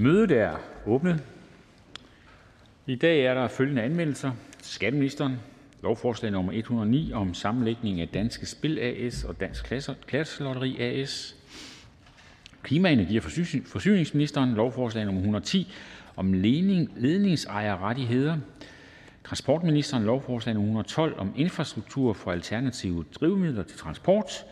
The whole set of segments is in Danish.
Mødet er åbnet. I dag er der følgende anmeldelser: Skatteministeren lovforslag nummer 109 om sammenlægning af Danske Spil A/S og Dansk Klasselotteri A/S. Klima-, energi- og forsyningsministeren lovforslag nummer 110 om ledningsejerrettigheder. Transportministeren lovforslag nummer 112 om infrastruktur for alternative drivmidler til transport.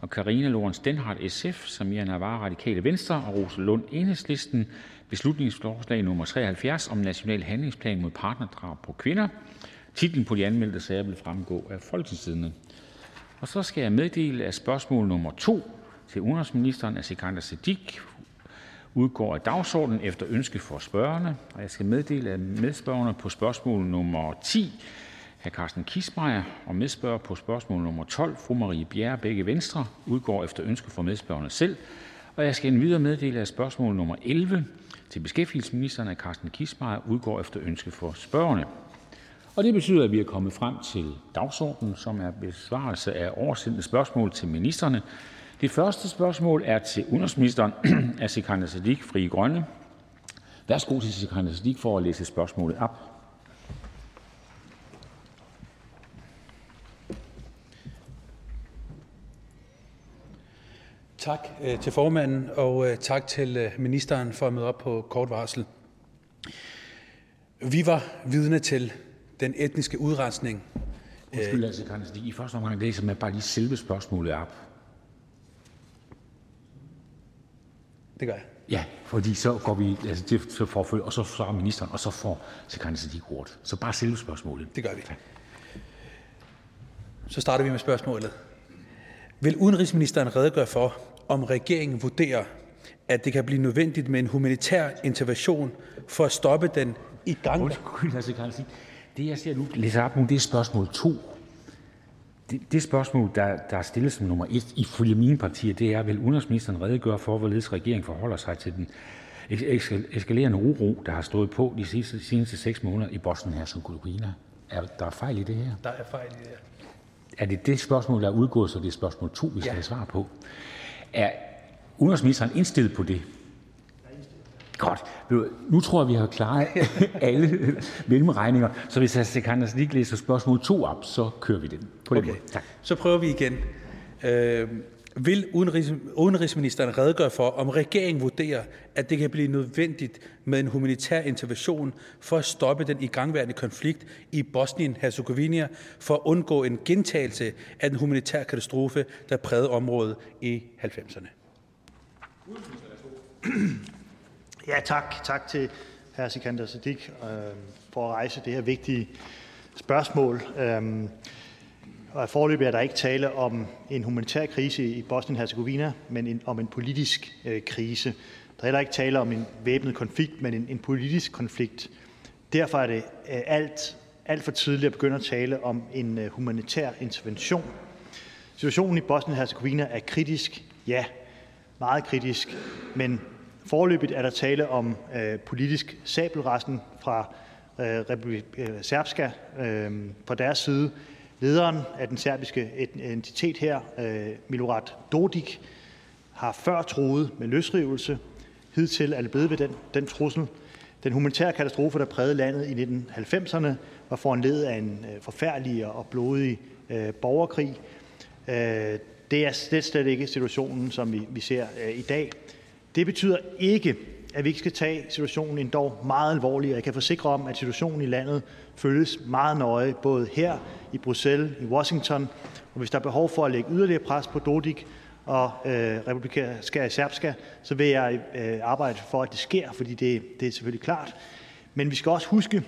Og Karina Lorentzen Denhardt (SF), Samira Nawa (Radikale Venstre) og Rosa Lund (Enhedslisten): Beslutningsforslag nummer 73 om national handlingsplan mod partnerdrab på kvinder. Titlen på de anmeldte sager vil fremgå af Folketingstidende. Og så skal jeg meddele, at spørgsmål nummer 2 til udenrigsministeren af Sikandar Siddique udgår af dagsordenen efter ønske fra spørgerne. Og jeg skal meddele, at medspørgerne på spørgsmål nummer 10, hr. Carsten Kissmeyer, og medspørger på spørgsmål nummer 12, fru Marie Bjerre, begge Venstre, udgår efter ønske fra medspørgerne selv. Og jeg skal endvidere meddele, at spørgsmål nummer 11 til beskæftigelsesministeren af Carsten Kissmeyer udgår efter ønske fra spørgerne. Og det betyder, at vi er kommet frem til dagsordenen, som er besvarelse af oversendte spørgsmål til ministerne. Det første spørgsmål er til udenrigsministeren af Sikander Sadik, Frie Grønne. Værsgo til Sikander Sadik for at læse spørgsmålet op. Tak øh, til formanden, og øh, tak til øh, ministeren for at møde op på kort varsel. Vi var vidne til den etniske udrensning. Undskyld, altså, I første omgang læser man bare lige selve spørgsmålet op. Det gør jeg. Ja, fordi så går vi altså det så forfølge, og så svarer ministeren, og så får Sikandar Siddique ordet. Så bare selve spørgsmålet. Det gør vi. Så starter vi med spørgsmålet. Vil udenrigsministeren redegøre for, om regeringen vurderer, at det kan blive nødvendigt med en humanitær intervention for at stoppe den i gang? Undskyld, altså, det jeg ser nu læser op nu, det er spørgsmål 2. Det, det spørgsmål, der, der er stillet som nummer et ifølge mine partier, det er, vil udenrigsministeren redegøre for, hvorledes regeringen forholder sig til den eskalerende uro, der har stået på de sidste, seneste seks måneder i Bosnien-Herzegovina. Er der fejl i det her? Der er fejl i det her. Er det det spørgsmål, der er udgået, så det er spørgsmål 2, vi skal ja. have svar på? Er udenrigsministeren indstillet på det? Godt. Nu tror jeg, vi har klaret alle mellemregninger, så hvis hr. Sikandar lige læser spørgsmål 2 op, så kører vi den på den okay. måde. Tak. Så prøver vi igen. Øh, vil udenrigs, udenrigsministeren redegøre for, om regeringen vurderer, at det kan blive nødvendigt med en humanitær intervention for at stoppe den igangværende konflikt i Bosnien-Herzegovina for at undgå en gentagelse af den humanitære katastrofe, der prægede området i 90'erne? Ja, tak. Tak til hr. Sikander Siddiq øh, for at rejse det her vigtige spørgsmål. Øh, og forløbig er der ikke tale om en humanitær krise i Bosnien-Herzegovina, men en, om en politisk øh, krise. Der er heller ikke tale om en væbnet konflikt, men en, en politisk konflikt. Derfor er det øh, alt, alt for tidligt at begynde at tale om en øh, humanitær intervention. Situationen i Bosnien-Herzegovina er kritisk, ja, meget kritisk, men Forløbigt er der tale om øh, politisk sabelresten fra øh, Republik øh, Serbska øh, på deres side. Lederen af den serbiske entitet her, øh, Milorad Dodik, har før troet med løsrivelse. Hidtil er det blevet ved den, den trussel. Den humanitære katastrofe, der prægede landet i 1990'erne, var foranledet af en øh, forfærdelig og blodig øh, borgerkrig. Det er slet, slet ikke situationen, som vi, vi ser i dag. Det betyder ikke, at vi ikke skal tage situationen endog meget alvorligt. Jeg kan forsikre om, at situationen i landet følges meget nøje, både her i Bruxelles, i Washington, og hvis der er behov for at lægge yderligere pres på Dodik og øh, Republika Serbska, så vil jeg øh, arbejde for, at det sker, fordi det, det er selvfølgelig klart. Men vi skal også huske,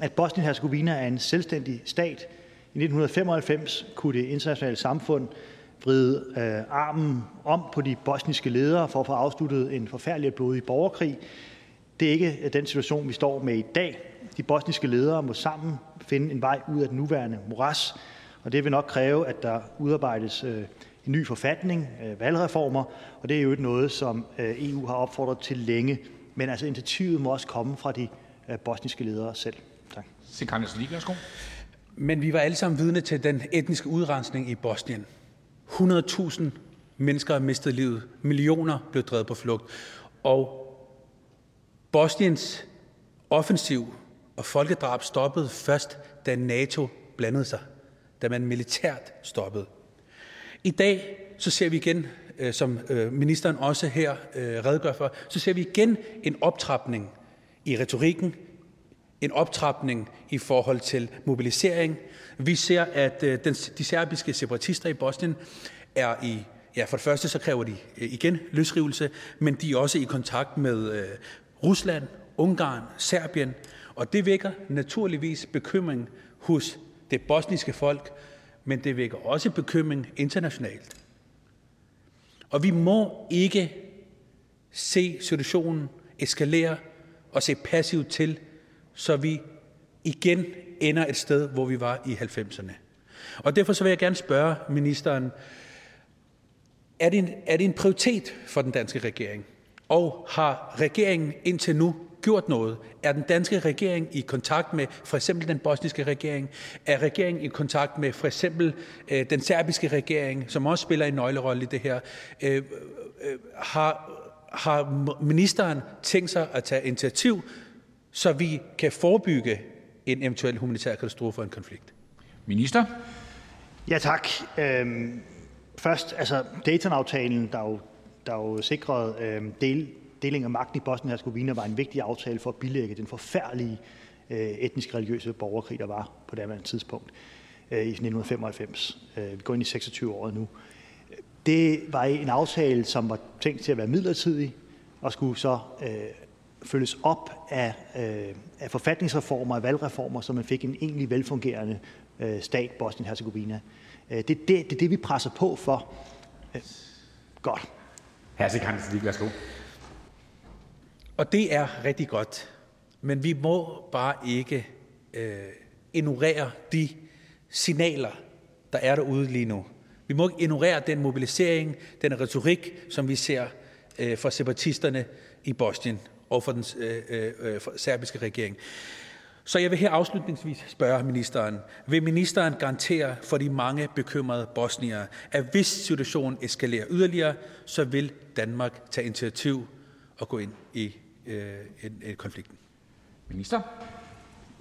at Bosnien-Herzegovina er en selvstændig stat. I 1995 kunne det internationale samfund vride øh, armen om på de bosniske ledere for at få afsluttet en forfærdelig og blodig borgerkrig. Det er ikke den situation, vi står med i dag. De bosniske ledere må sammen finde en vej ud af den nuværende moras, og det vil nok kræve, at der udarbejdes øh, en ny forfatning, øh, valgreformer, og det er jo ikke noget, som EU har opfordret til længe. Men altså initiativet må også komme fra de bosniske ledere selv. Tak. Men vi var alle sammen vidne til den etniske udrensning i Bosnien. 100.000 mennesker har mistet livet. Millioner blev drevet på flugt. Og Bosniens offensiv og folkedrab stoppede først, da NATO blandede sig, da man militært stoppede. I dag så ser vi igen, øh, som øh, ministeren også her øh, redegør for, så ser vi igen en optrapning i retorikken, en optrapning i forhold til mobilisering. Vi ser, at øh, den, de serbiske separatister i Bosnien er i Ja, for det første så kræver de øh, igen løsrivelse, men de er også i kontakt med øh, Rusland, Ungarn, Serbien, og det vækker naturligvis bekymring hos det bosniske folk, men det vækker også bekymring internationalt. Og vi må ikke se situationen eskalere og se passivt til, så vi igen ender et sted, hvor vi var i 90'erne. Og derfor så vil jeg gerne spørge ministeren, er det, en, er det en prioritet for den danske regering? Og har regeringen indtil nu gjort noget? Er den danske regering i kontakt med for eksempel den bosniske regering? Er regeringen i kontakt med for eksempel øh, den serbiske regering, som også spiller en nøglerolle i det her? Øh, øh, har, har ministeren tænkt sig at tage initiativ, så vi kan forebygge en eventuel humanitær katastrofe og en konflikt? Minister? Ja, tak. Øhm, først, altså Dayton-aftalen, der jo, der jo sikrede øhm, del, deling af magten i Bosnien-Herzegovina, var en vigtig aftale for at bilægge den forfærdelige øh, etnisk religiøse borgerkrig, der var på det andet tidspunkt øh, i 1995. Øh, vi går ind i 26 år nu. Det var en aftale, som var tænkt til at være midlertidig, og skulle så øh, følges op af, øh, af forfatningsreformer og valgreformer, så man fik en egentlig velfungerende øh, stat, Bosnien-Herzegovina. Øh, det, det, det er det, vi presser på for. Øh, godt. Hr. Sikhansen, værsgo. Og det er rigtig godt. Men vi må bare ikke øh, ignorere de signaler, der er derude lige nu. Vi må ikke ignorere den mobilisering, den retorik, som vi ser øh, fra separatisterne i Bosnien og for den øh, øh, for serbiske regering. Så jeg vil her afslutningsvis spørge ministeren, vil ministeren garantere for de mange bekymrede bosniere, at hvis situationen eskalerer yderligere, så vil Danmark tage initiativ og gå ind i øh, konflikten? Minister?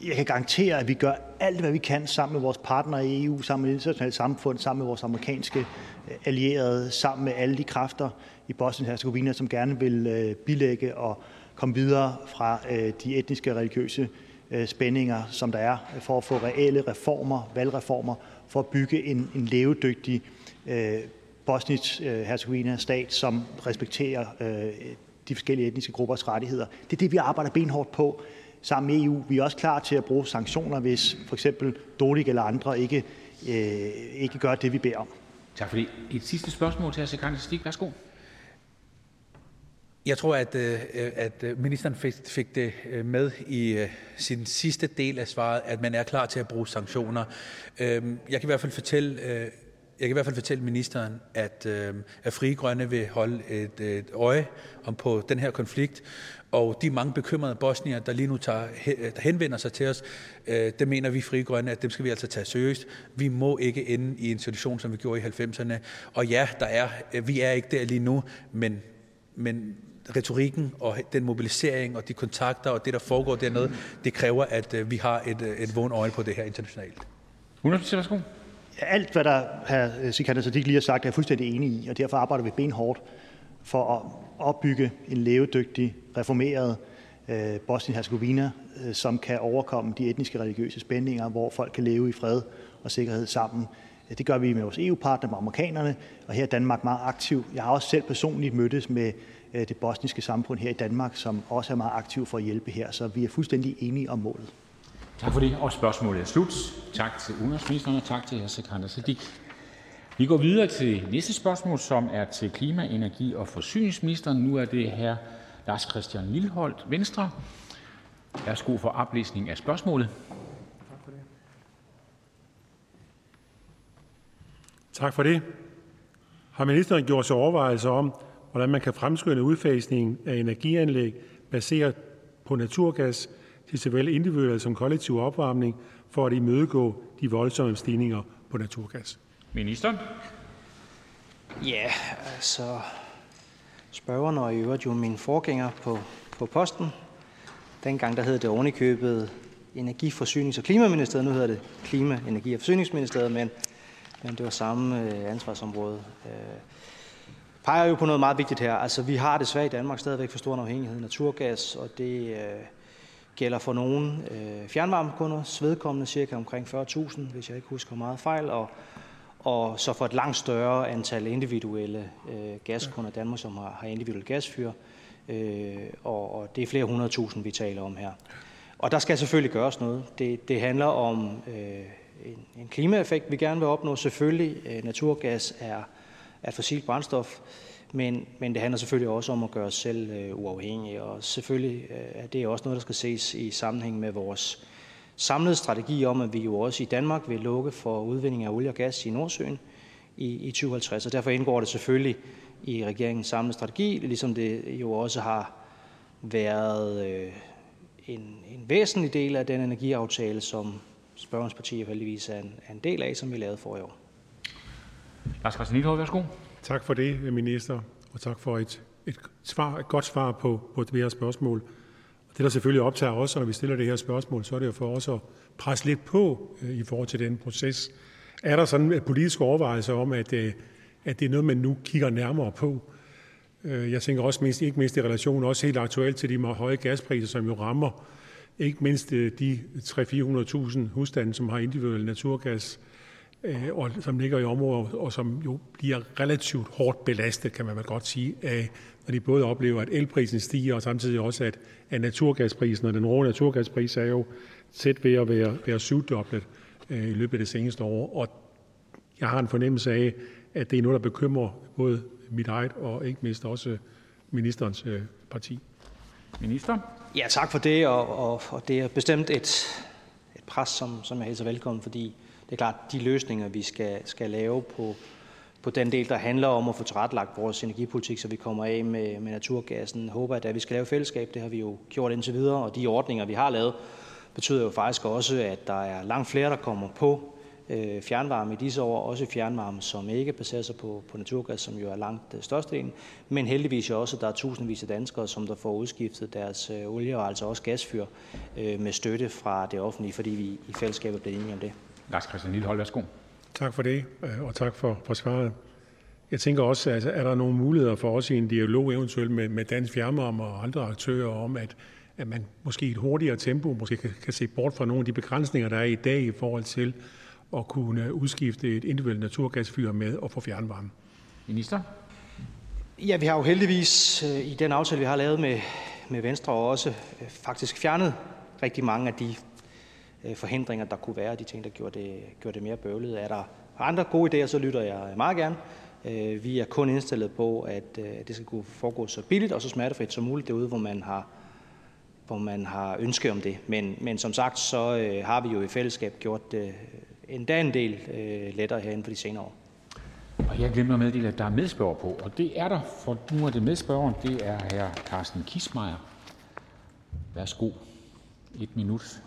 Jeg kan garantere, at vi gør alt, hvad vi kan sammen med vores partnere i EU, sammen med det internationale samfund, sammen med vores amerikanske øh, allierede, sammen med alle de kræfter i Bosnien-Herzegovina, som gerne vil øh, bilægge og komme videre fra øh, de etniske og religiøse øh, spændinger, som der er, øh, for at få reelle reformer, valgreformer, for at bygge en, en levedygtig øh, Bosnien-Herzegovina-stat, som respekterer øh, de forskellige etniske gruppers rettigheder. Det er det, vi arbejder benhårdt på sammen med EU. Vi er også klar til at bruge sanktioner, hvis for eksempel Dolik eller andre ikke, øh, ikke gør det, vi beder om. Tak for det. Et sidste spørgsmål til hr. Sikander Stig. Værsgo. Jeg tror, at, øh, øh, at ministeren fik, fik det øh, med i sin sidste del af svaret, at man er klar til at bruge sanktioner. Øhm, jeg kan i hvert fald fortælle jeg kan i hvert fald fortælle ministeren, at, at Frie Grønne vil holde et, et øje om på den her konflikt, og de mange bekymrede bosnier, der lige nu tager, der henvender sig til os, øh, det mener vi Frie Grønne, at dem skal vi altså tage seriøst. Vi må ikke ende i en situation, som vi gjorde i 90'erne. Og ja, der er, vi er ikke der lige nu, men, men retorikken og den mobilisering og de kontakter og det, der foregår dernede, det kræver, at øh, vi har et, øh, et vågen øje på det her internationalt. 100 værsgo. Alt, hvad der hr. Sikander Siddiq lige har sagt, er jeg fuldstændig enig i, og derfor arbejder vi benhårdt for at opbygge en levedygtig, reformeret øh, Bosnien-Herzegovina, øh, som kan overkomme de etniske religiøse spændinger, hvor folk kan leve i fred og sikkerhed sammen. Det gør vi med vores EU-partner, med amerikanerne, og her er Danmark meget aktiv. Jeg har også selv personligt mødtes med det bosniske samfund her i Danmark, som også er meget aktiv for at hjælpe her, så vi er fuldstændig enige om målet. Tak for det. Og spørgsmålet er slut. Tak til udenrigsministeren, og tak til hr. Sikander Siddiq. Vi går videre til næste spørgsmål, som er til klima-, energi- og forsyningsministeren. Nu er det hr. Lars Christian Lilleholdt, Venstre. Værsgo for oplæsning af spørgsmålet. Tak for det. Tak for det. Har ministeren gjort sig overvejelser om, hvordan man kan fremskynde udfasningen af energianlæg baseret på naturgas til såvel individuel som kollektiv opvarmning for at imødegå de voldsomme stigninger på naturgas? Ministeren? Ja, altså spørgeren og i øvrigt jo min forgænger på, på posten Dengang der hed det ovenikøbet Energiforsynings- og Klimaministeriet. Nu hedder det Klima-, Energi- og Forsyningsministeriet, men, men det var samme øh, ansvarsområde. Øh, peger jo på noget meget vigtigt her. Altså, vi har desværre i Danmark stadigvæk for stor en afhængighed af naturgas, og det øh, gælder for nogle øh, fjernvarmekunder, vedkommende cirka omkring 40.000, hvis jeg ikke husker meget fejl, og, og så for et langt større antal individuelle øh, gaskunder i Danmark, som har, har individuelle gasfyr, øh, og, og det er flere hundredtusind, vi taler om her. Og der skal selvfølgelig gøres noget. Det, det handler om øh, en, en klimaeffekt, vi gerne vil opnå. Selvfølgelig, øh, naturgas er, er fossilt brændstof, men, men det handler selvfølgelig også om at gøre os selv øh, uafhængige. Og selvfølgelig øh, er det også noget, der skal ses i sammenhæng med vores samlede strategi om, at vi jo også i Danmark vil lukke for udvinding af olie og gas i Nordsøen i, i 2050. Og derfor indgår det selvfølgelig i regeringens samlede strategi, ligesom det jo også har været øh, en, en væsentlig del af den energiaftale, som spørgerens parti heldigvis er en, er en del af, som vi lavede for i år. Lars Christian Lillehold, værsgo. Tak for det, minister, og tak for et, et, svar, et godt svar på, på det her spørgsmål. Og det, der selvfølgelig optager os, når vi stiller det her spørgsmål, så er det jo for os at presse lidt på øh, i forhold til den proces. Er der sådan øh, et politisk overvejelse om, at, øh, at det er noget, man nu kigger nærmere på? Øh, jeg tænker også mindst, ikke mindst i relation også helt aktuelt til de meget høje gaspriser, som jo rammer ikke mindst øh, de 300-400.000 husstande, som har individuel naturgas, øh, og som ligger i områder, og som jo bliver relativt hårdt belastet, kan man vel godt sige, af, når de både oplever, at elprisen stiger, og samtidig også, at, at naturgasprisen, og den rå naturgaspris er jo tæt ved at være, være syvdoblet i løbet af det seneste år. Og jeg har en fornemmelse af, at det er noget, der bekymrer både mit eget og ikke mindst også ministerens øh, parti. Minister? Ja, tak for det, og, og, og det er bestemt et, et pres, som, som jeg hilser velkommen, fordi det er klart, de løsninger, vi skal, skal lave på, på den del, der handler om at få tilrettelagt vores energipolitik, så vi kommer af med, med naturgassen, håber jeg, at vi skal lave fællesskab. Det har vi jo gjort indtil videre, og de ordninger, vi har lavet, betyder jo faktisk også, at der er langt flere, der kommer på øh, fjernvarme i disse år, også fjernvarme, som ikke baserer sig på, på naturgas, som jo er langt øh, størstedelen, men heldigvis jo også, at der er tusindvis af danskere, som der får udskiftet deres øh, olie og altså også gasfyr øh, med støtte fra det offentlige, fordi vi i fællesskab er blevet enige om det. Lars Christian Lillehold, værsgo. Tak for det, øh, og tak for, for svaret. Jeg tænker også, at er der nogle muligheder for os i en dialog eventuelt med, med Dansk Fjernvarme og andre aktører om, at, at man måske i et hurtigere tempo måske kan, kan se bort fra nogle af de begrænsninger, der er i dag i forhold til at kunne udskifte et individuelt naturgasfyr med og få fjernvarme. Minister? Ja, vi har jo heldigvis øh, i den aftale, vi har lavet med, med Venstre, også øh, faktisk fjernet rigtig mange af de Øh, forhindringer, der kunne være, de ting, der gjorde det, gjorde det mere bøvlet. Er der andre gode idéer, så lytter jeg meget gerne. Øh, vi er kun indstillet på, øh, at det skal kunne foregå så billigt og så smertefrit som muligt derude, hvor man har, hvor man har ønske om det. Men, men som sagt, så har vi jo i fællesskab gjort det endda en del øh, lettere herinde for de senere år. Og jeg glemmer at meddele, at der er medspørger på, og det er der, for nu er det medspørgeren, det er hr. Carsten Kismeier. Værsgo. Et minut.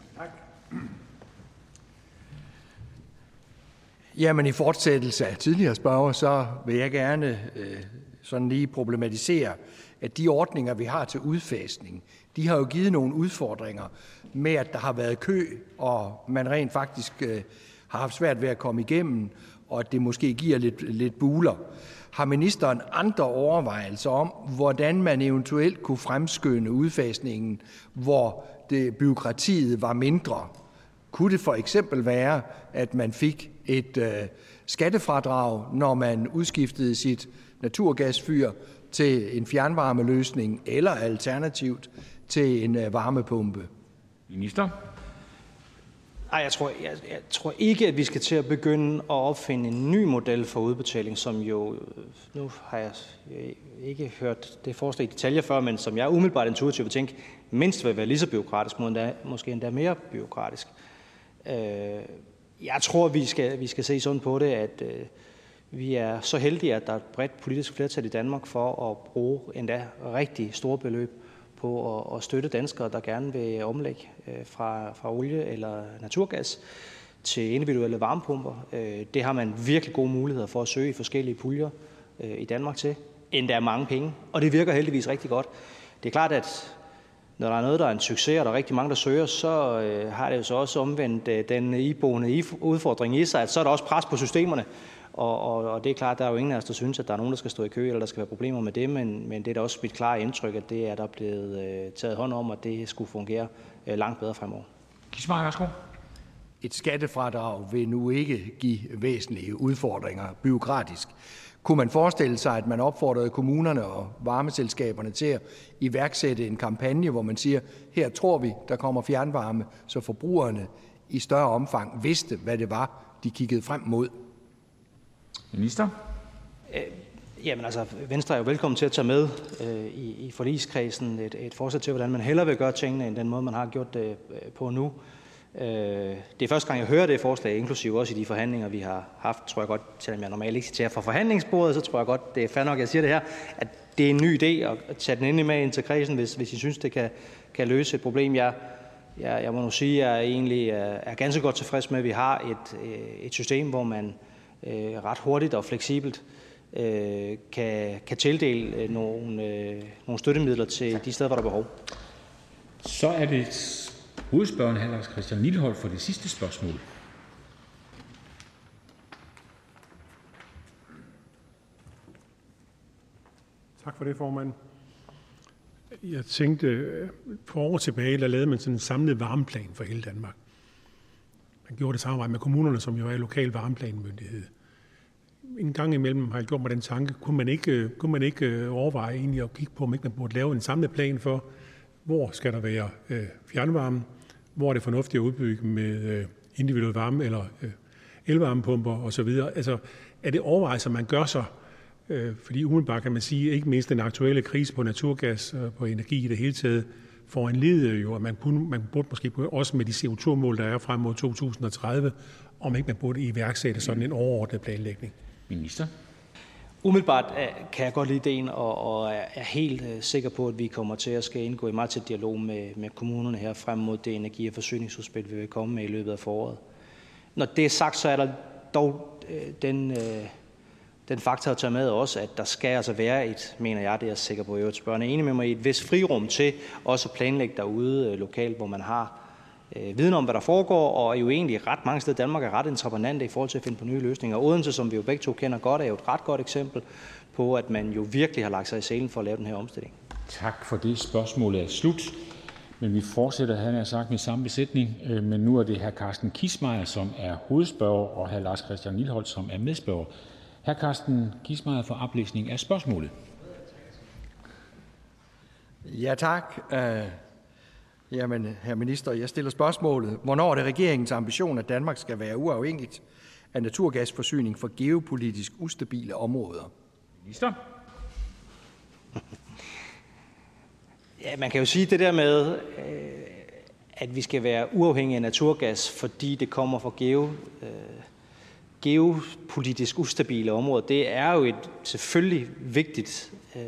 Jamen i fortsættelse af tidligere spørger, så vil jeg gerne øh, sådan lige problematisere, at de ordninger, vi har til udfasning, de har jo givet nogle udfordringer med, at der har været kø, og man rent faktisk øh, har haft svært ved at komme igennem, og at det måske giver lidt, lidt buler. Har ministeren andre overvejelser om, hvordan man eventuelt kunne fremskynde udfasningen, hvor det, byråkratiet var mindre? Kunne det for eksempel være, at man fik et øh, skattefradrag, når man udskiftede sit naturgasfyr til en fjernvarmeløsning eller alternativt til en øh, varmepumpe? Minister? Nej, jeg tror, jeg, jeg tror ikke, at vi skal til at begynde at opfinde en ny model for udbetaling, som jo, nu har jeg ikke hørt det forslag i detaljer før, men som jeg umiddelbart intuitivt vil tænke, mindst vil være lige så byråkratisk, måske endda mere byråkratisk. Øh, jeg tror, vi skal, vi skal se sådan på det, at øh, vi er så heldige, at der er et bredt politisk flertal i Danmark for at bruge endda rigtig store beløb på at, at støtte danskere, der gerne vil omlægge øh, fra, fra olie eller naturgas til individuelle varmepumper. Øh, det har man virkelig gode muligheder for at søge i forskellige puljer øh, i Danmark til. Endda mange penge, og det virker heldigvis rigtig godt. Det er klart, at når der er noget, der er en succes, og der er rigtig mange, der søger, så øh, har det jo så også omvendt øh, den iboende udfordring i sig, at så er der også pres på systemerne. Og, og, og det er klart, der er jo ingen af os, der synes, at der er nogen, der skal stå i kø, eller der skal være problemer med det, men, men det er da også mit klare indtryk, at det er der blevet øh, taget hånd om, og det skulle fungere øh, langt bedre fremover. Kismar, værsgo. Et skattefradrag vil nu ikke give væsentlige udfordringer byråkratisk. Kunne man forestille sig, at man opfordrede kommunerne og varmeselskaberne til at iværksætte en kampagne, hvor man siger, her tror vi, der kommer fjernvarme, så forbrugerne i større omfang vidste, hvad det var, de kiggede frem mod? Minister? Øh, jamen altså, Venstre er jo velkommen til at tage med øh, i, i forligskredsen et, et forslag til, hvordan man hellere vil gøre tingene, end den måde, man har gjort det øh, på nu. Øh, Øh, det er første gang, jeg hører det forslag, inklusive også i de forhandlinger, vi har haft, tror jeg godt, selvom jeg normalt ikke citerer fra forhandlingsbordet, så tror jeg godt, det er fair nok, jeg siger det her, at det er en ny idé at tage den endelig med ind til kredsen, hvis, hvis I synes, det kan, kan løse et problem. Jeg, jeg, jeg må nu sige, at jeg egentlig øh, er, ganske godt tilfreds med, at vi har et, øh, et system, hvor man øh, ret hurtigt og fleksibelt øh, kan, kan tildele nogle, øh, nogle støttemidler til de steder, hvor der er behov. Så er det hovedspørgeren, hr. Lars Christian Lillehold, for det sidste spørgsmål. Tak for det, formand. Jeg tænkte, på år tilbage, der lavede man sådan en samlet varmeplan for hele Danmark. Man gjorde det samarbejde med kommunerne, som jo er lokal varmeplanmyndighed. En gang imellem har jeg gjort mig den tanke, kunne man ikke, kunne man ikke øh, overveje egentlig at kigge på, om ikke man burde lave en samlet plan for, hvor skal der være øh, fjernvarme, hvor er det fornuftigt at udbygge med øh, individuel varme eller øh, elvarmepumper osv. Altså, er det overvejelser, man gør sig? Øh, fordi umiddelbart kan man sige, ikke mindst den aktuelle krise på naturgas og på energi i det hele taget, får en led jo, at man, kunne, man burde måske også med de CO2-mål, der er frem mod 2030, om ikke man burde iværksætte sådan en overordnet planlægning. Minister? Umiddelbart øh, kan jeg godt lide ideen, og, og er helt øh, sikker på, at vi kommer til at skal indgå i meget tæt dialog med, med kommunerne her frem mod det energi- og forsyningsudspil, vi vil komme med i løbet af foråret. Når det er sagt, så er der dog øh, den, øh, den faktor at tage med også, at der skal altså være et, mener jeg, det er jeg sikker på, at spørgerne er enige med mig, et vis frirum til også at planlægge derude øh, lokalt, hvor man har øh, viden om, hvad der foregår, og jo egentlig ret mange steder i Danmark er ret entreprenante i forhold til at finde på nye løsninger. Odense, som vi jo begge to kender godt, er jo et ret godt eksempel på, at man jo virkelig har lagt sig i selen for at lave den her omstilling. Tak for det. Spørgsmålet er slut. Men vi fortsætter, han har sagt, med samme besætning. Øh, men nu er det hr. Carsten Kismeier, som er hovedspørger, og hr. Lars Christian Lilleholdt, som er medspørger. Hr. Carsten Kismeier for oplæsning af spørgsmålet. Ja, tak. Jamen, herr minister, jeg stiller spørgsmålet. Hvornår er det regeringens ambition, at Danmark skal være uafhængigt af naturgasforsyning for geopolitisk ustabile områder? Minister? Ja, man kan jo sige det der med, øh, at vi skal være uafhængige af naturgas, fordi det kommer fra geo, øh, geopolitisk ustabile områder. Det er jo et selvfølgelig vigtigt øh,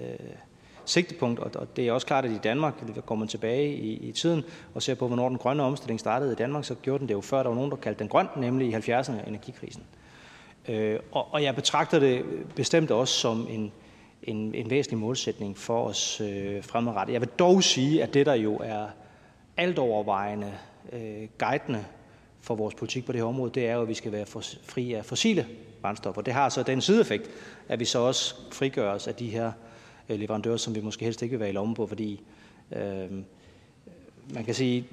sigtepunkt, og det er også klart, at i Danmark, går man tilbage i, i tiden og ser på, hvornår den grønne omstilling startede i Danmark, så gjorde den det jo før, der var nogen, der kaldte den grøn, nemlig i 70'erne energikrisen. Øh, og, og jeg betragter det bestemt også som en, en, en væsentlig målsætning for os øh, fremadrettet. Jeg vil dog sige, at det, der jo er alt overvejende øh, guidende for vores politik på det her område, det er jo, at vi skal være for, fri af fossile brændstoffer. Det har så den sideeffekt, at vi så også frigør os af de her Øh, Øh, leverandører, som vi måske helst ikke vil være i lommen på, fordi øh, man kan sige,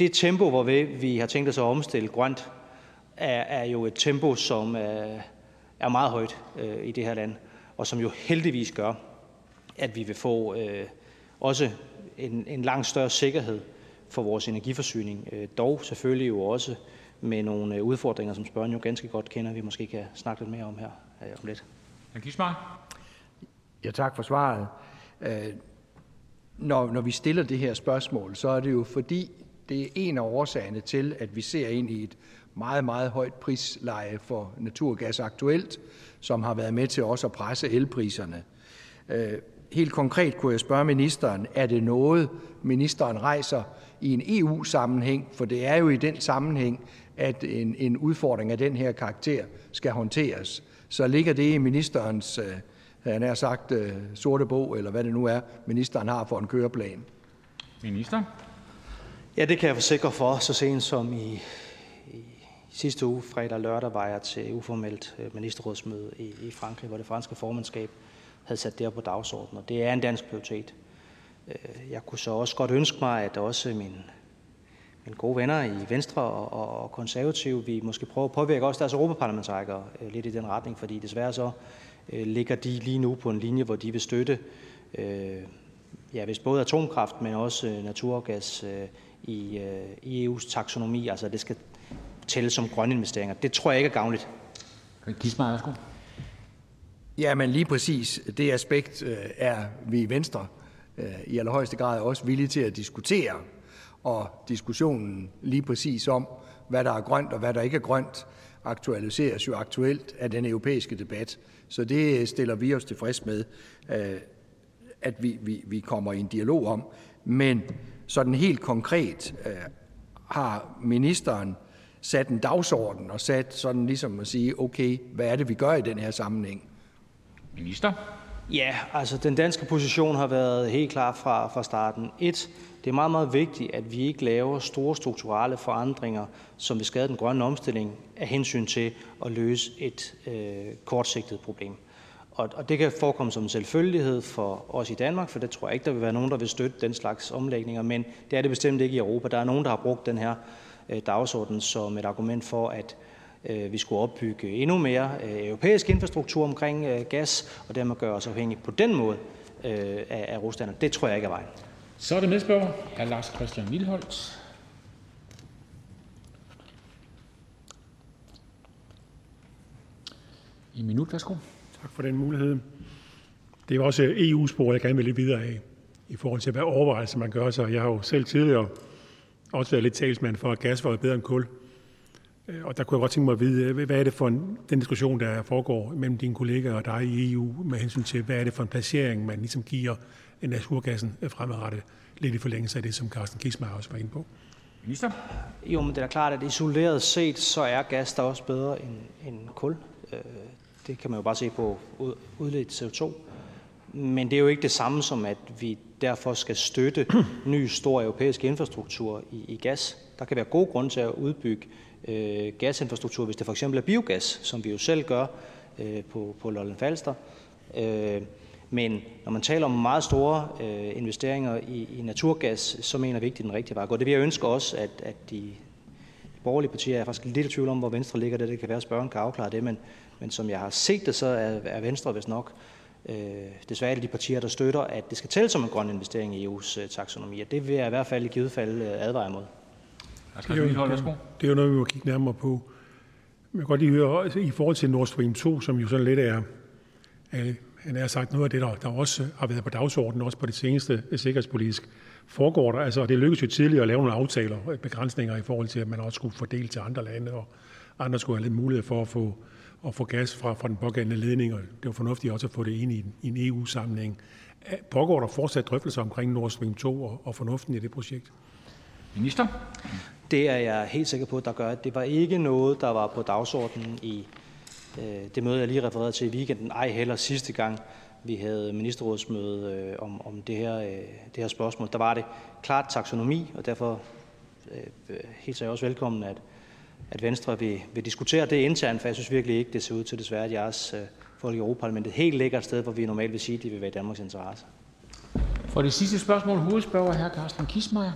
det tempo, hvor vi har tænkt os at omstille grønt, er, er jo et tempo, som er, er meget højt øh, i det her land, og som jo heldigvis gør, at vi vil få øh, også en, en langt større sikkerhed for vores energiforsyning. Øh, dog selvfølgelig jo også med nogle øh, udfordringer, som spørgeren jo ganske godt kender, vi måske kan snakke lidt mere om her øh, om lidt. Ja, tak for svaret. Øh, når, når vi stiller det her spørgsmål, så er det jo fordi, det er en af årsagerne til, at vi ser ind i et meget, meget højt prisleje for naturgas aktuelt, som har været med til også at presse elpriserne. Øh, helt konkret kunne jeg spørge ministeren, er det noget, ministeren rejser i en EU-sammenhæng? For det er jo i den sammenhæng, at en, en udfordring af den her karakter skal håndteres. Så ligger det i ministerens øh, han har sagt, øh, sorte bog, eller hvad det nu er, ministeren har for en køreplan. Minister. Ja, det kan jeg forsikre for. Så sent som i, i sidste uge, fredag og lørdag, var jeg til uformelt øh, ministerrådsmøde i, i Frankrig, hvor det franske formandskab havde sat det her på dagsordenen, og det er en dansk prioritet. Øh, jeg kunne så også godt ønske mig, at også mine, mine gode venner i Venstre og, og, og konservative, vi måske prøver at påvirke også deres europaparlamentarikere øh, lidt i den retning, fordi desværre så ligger de lige nu på en linje, hvor de vil støtte øh, ja, hvis både atomkraft, men også øh, naturgas øh, i, øh, i EU's taksonomi, altså det skal tælle som grønne investeringer. Det tror jeg ikke er gavnligt. Kismar, værsgo. Ja, men lige præcis det aspekt øh, er vi i Venstre øh, i allerhøjeste grad også villige til at diskutere. Og diskussionen lige præcis om, hvad der er grønt og hvad der ikke er grønt, aktualiseres jo aktuelt af den europæiske debat. Så det stiller vi os tilfreds med, øh, at vi, vi, vi kommer i en dialog om. Men sådan helt konkret har ministeren sat en dagsorden og sat sådan ligesom at sige, okay, hvad er det, vi gør i den her sammenhæng? Minister. Ja, altså den danske position har været helt klar fra, fra starten. Et, det er meget, meget vigtigt, at vi ikke laver store strukturelle forandringer, som vil skade den grønne omstilling af hensyn til at løse et øh, kortsigtet problem. Og, og det kan forekomme som en selvfølgelighed for os i Danmark, for det tror jeg ikke, der vil være nogen, der vil støtte den slags omlægninger, men det er det bestemt ikke i Europa. Der er nogen, der har brugt den her øh, dagsorden som et argument for, at øh, vi skulle opbygge endnu mere øh, europæisk infrastruktur omkring øh, gas, og dermed gøre os afhængige på den måde af, af Rusland. Det tror jeg ikke er vejen. Så er det medspørger, hr. Lars Christian Lilleholdt. I minut, værsgo. Tak for den mulighed. Det er også EU-spor, jeg gerne vil lidt videre af, i forhold til, hvad overvejelser man gør sig. Jeg har jo selv tidligere også været lidt talsmand for, at gas var bedre end kul. Øh, og der kunne jeg godt tænke mig at vide, øh, hvad er det for en, den diskussion, der foregår mellem dine kollegaer og dig i EU, med hensyn til, hvad er det for en placering, man ligesom giver naturgassen fremadrettet, lidt i forlængelse af det, som Carsten Kismar også var inde på. Minister? Jo, men det er klart, at isoleret set, så er gas der også bedre end, end kul. Øh, det kan man jo bare se på udledt CO2. Men det er jo ikke det samme som, at vi derfor skal støtte ny stor europæisk infrastruktur i, i gas. Der kan være gode grunde til at udbygge øh, gasinfrastruktur, hvis det for eksempel er biogas, som vi jo selv gør øh, på, på Lolland Falster. Øh, men når man taler om meget store øh, investeringer i, i naturgas, så mener vi ikke, det er den rigtige vej at gå. Det vil jeg ønske også, at, at de borgerlige partier er faktisk lidt i tvivl om, hvor Venstre ligger det. Det kan være, at spørgen kan afklare det, men, men som jeg har set det, så er, er Venstre vist nok øh, desværre de partier, der støtter, at det skal tælle som en grøn investering i EU's øh, taksonomi. Og det vil jeg i hvert fald i givet fald øh, advare imod. Det er, jo, det er jo noget, vi må kigge nærmere på. Jeg kan godt lige høre, i forhold til Nord Stream 2, som jo sådan lidt er, er han har sagt noget af det, der, der også har været på dagsordenen, også på det seneste sikkerhedspolitisk, foregår der. Altså, det lykkedes jo tidligere at lave nogle aftaler, begrænsninger i forhold til, at man også skulle fordele til andre lande, og andre skulle have lidt mulighed for at få, at få gas fra, fra den pågældende ledning, og det var fornuftigt også at få det ind i, i en EU-sammenhæng. Pågår der fortsat drøftelser omkring Nord Stream 2 og, og fornuften i det projekt? Minister? Det er jeg helt sikker på, der gør. Det var ikke noget, der var på dagsordenen i øh, Øh, det møde, jeg lige refererede til i weekenden, ej heller sidste gang, vi havde ministerrådsmøde øh, om, om det, her, øh, det her spørgsmål. Der var det klart taksonomi, og derfor øh, øh, hilser jeg også velkommen, at, at Venstre vil, vil diskutere det internt, for jeg synes virkelig ikke, det ser ud til desværre, at jeres øh, folk i Europaparlamentet helt ligger et sted, hvor vi normalt vil sige, at de vil være i Danmarks interesse. For det sidste spørgsmål, hovedspørger hr. Carsten Kismeier.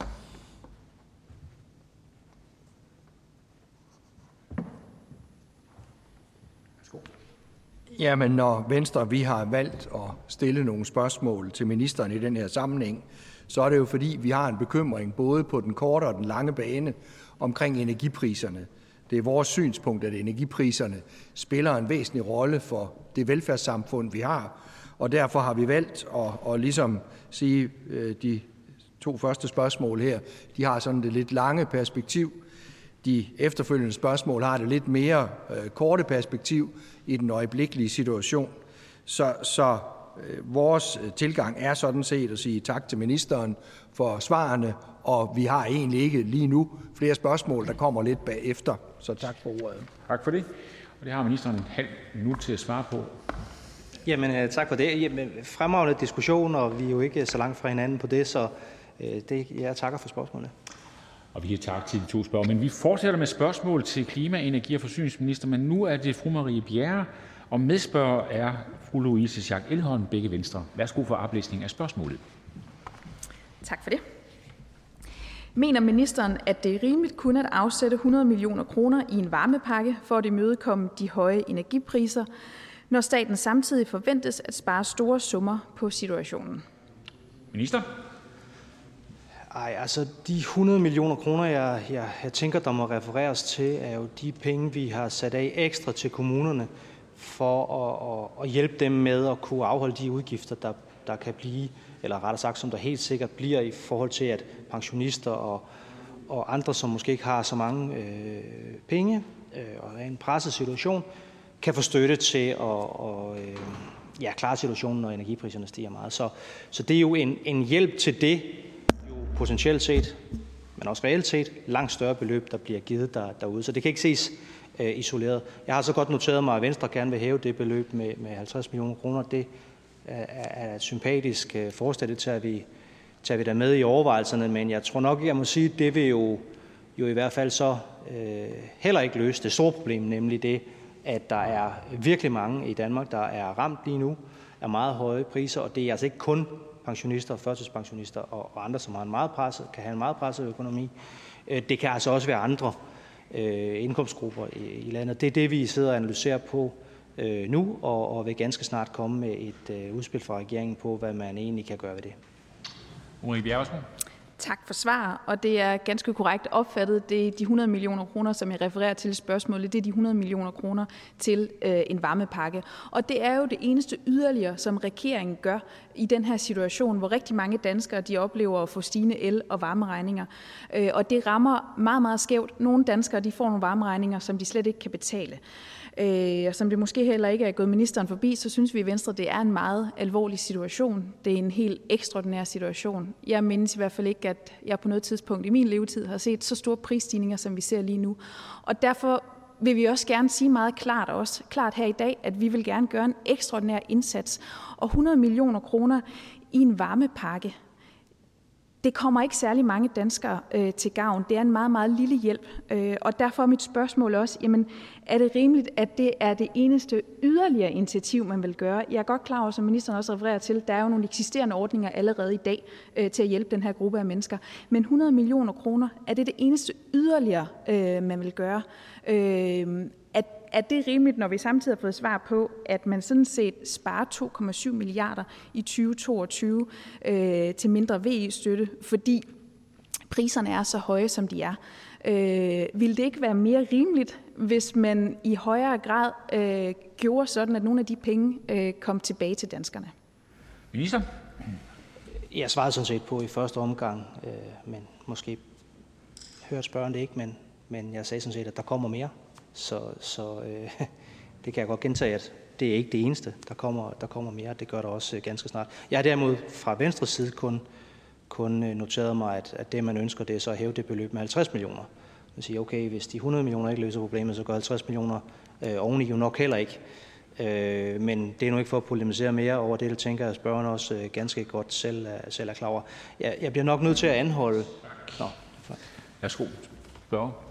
Jamen, når Venstre vi har valgt at stille nogle spørgsmål til ministeren i den her sammenhæng, så er det jo fordi, vi har en bekymring både på den korte og den lange bane omkring energipriserne. Det er vores synspunkt, at energipriserne spiller en væsentlig rolle for det velfærdssamfund, vi har, og derfor har vi valgt at, at ligesom sige, øh, de to første spørgsmål her, de har sådan det lidt lange perspektiv. De efterfølgende spørgsmål har det lidt mere øh, korte perspektiv i den øjeblikkelige situation. Så, så øh, vores øh, tilgang er sådan set at sige tak til ministeren for svarene, og vi har egentlig ikke lige nu flere spørgsmål, der kommer lidt bagefter. Så tak for ordet. Tak for det. Og det har ministeren en halv minut til at svare på. Jamen, øh, tak for det. Jamen, fremragende diskussion, og vi er jo ikke så langt fra hinanden på det, så det, jeg takker for spørgsmålet. Og vi kan takke til de to spørgere. Men vi fortsætter med spørgsmål til klima-, energi- og forsyningsminister, men nu er det fru Marie Bjerre, og medspørger er fru Louise Schack Elholm, begge Venstre. Værsgo for oplæsning af spørgsmålet. Tak for det. Mener ministeren, at det er rimeligt kun at afsætte 100 millioner kroner i en varmepakke for at imødekomme de høje energipriser, når staten samtidig forventes at spare store summer på situationen? Minister? Ej, altså de 100 millioner kroner, jeg, jeg, jeg tænker, der må refereres til, er jo de penge, vi har sat af ekstra til kommunerne for at, at, at hjælpe dem med at kunne afholde de udgifter, der, der kan blive, eller rettere sagt, som der helt sikkert bliver i forhold til, at pensionister og, og andre, som måske ikke har så mange øh, penge øh, og er i en presset situation, kan få støtte til at og, øh, ja, klare situationen, når energipriserne stiger meget. Så, så det er jo en, en hjælp til det, potentielt set, men også reelt set, langt større beløb, der bliver givet der, derude. Så det kan ikke ses øh, isoleret. Jeg har så godt noteret mig, at Venstre gerne vil hæve det beløb med, med 50 millioner kroner. Det øh, er, er et sympatisk øh, forslag. Det tager vi, tager vi da med i overvejelserne, men jeg tror nok, jeg må sige, at det vil jo, jo i hvert fald så øh, heller ikke løse det store problem, nemlig det, at der er virkelig mange i Danmark, der er ramt lige nu af meget høje priser, og det er altså ikke kun pensionister, og førtidspensionister og andre, som har en meget presset, kan have en meget presset økonomi. Øh, det kan altså også være andre øh, indkomstgrupper i landet. Det er det, vi sidder og analyserer på øh, nu, og, og vil ganske snart komme med et øh, udspil fra regeringen på, hvad man egentlig kan gøre ved det. Ulrik Bjerg, Tak for svar, og det er ganske korrekt opfattet. Det er de 100 millioner kroner, som jeg refererer til i spørgsmålet, det er de 100 millioner kroner til øh, en varmepakke. Og det er jo det eneste yderligere, som regeringen gør i den her situation, hvor rigtig mange danskere de oplever at få stigende el- og varmeregninger. Øh, og det rammer meget, meget skævt. Nogle danskere de får nogle varmeregninger, som de slet ikke kan betale. Øh, og som det måske heller ikke er gået ministeren forbi, så synes vi i Venstre, det er en meget alvorlig situation. Det er en helt ekstraordinær situation. Jeg mindes i hvert fald ikke, at jeg på noget tidspunkt i min levetid har set så store prisstigninger, som vi ser lige nu. Og derfor vil vi også gerne sige meget klart også klart her i dag, at vi vil gerne gøre en ekstraordinær indsats. Og 100 millioner kroner i en varmepakke, det kommer ikke særlig mange danskere øh, til gavn. Det er en meget, meget lille hjælp. Øh, og derfor er mit spørgsmål også, jamen, er det rimeligt, at det er det eneste yderligere initiativ, man vil gøre? Jeg er godt klar over, som ministeren også refererer til, der er jo nogle eksisterende ordninger allerede i dag øh, til at hjælpe den her gruppe af mennesker. Men 100 millioner kroner, er det det eneste yderligere, øh, man vil gøre? Øh, at, er det rimeligt, når vi samtidig har fået svar på, at man sådan set sparer 2,7 milliarder i 2022 øh, til mindre VE-støtte, fordi priserne er så høje, som de er? Øh, vil det ikke være mere rimeligt, hvis man i højere grad øh, gjorde sådan, at nogle af de penge øh, kom tilbage til danskerne? Minister? Jeg svarede sådan set på i første omgang, øh, men måske hørte spørgeren det ikke, men, men jeg sagde sådan set, at der kommer mere. Så, så øh, det kan jeg godt gentage, at det er ikke det eneste. Der kommer, der kommer mere. Det gør der også øh, ganske snart. Jeg har derimod fra venstre side kun, kun øh, noteret mig, at, at det, man ønsker, det er så at hæve det beløb med 50 millioner. Jeg siger, okay, hvis de 100 millioner ikke løser problemet, så går 50 millioner øh, oveni jo nok heller ikke. Øh, men det er nu ikke for at polemisere mere over det, det tænker jeg, at spørgeren også øh, ganske godt selv, er, selv er klar over. Jeg, jeg bliver nok nødt til at anholde... Nå, Værsgo. Spørger.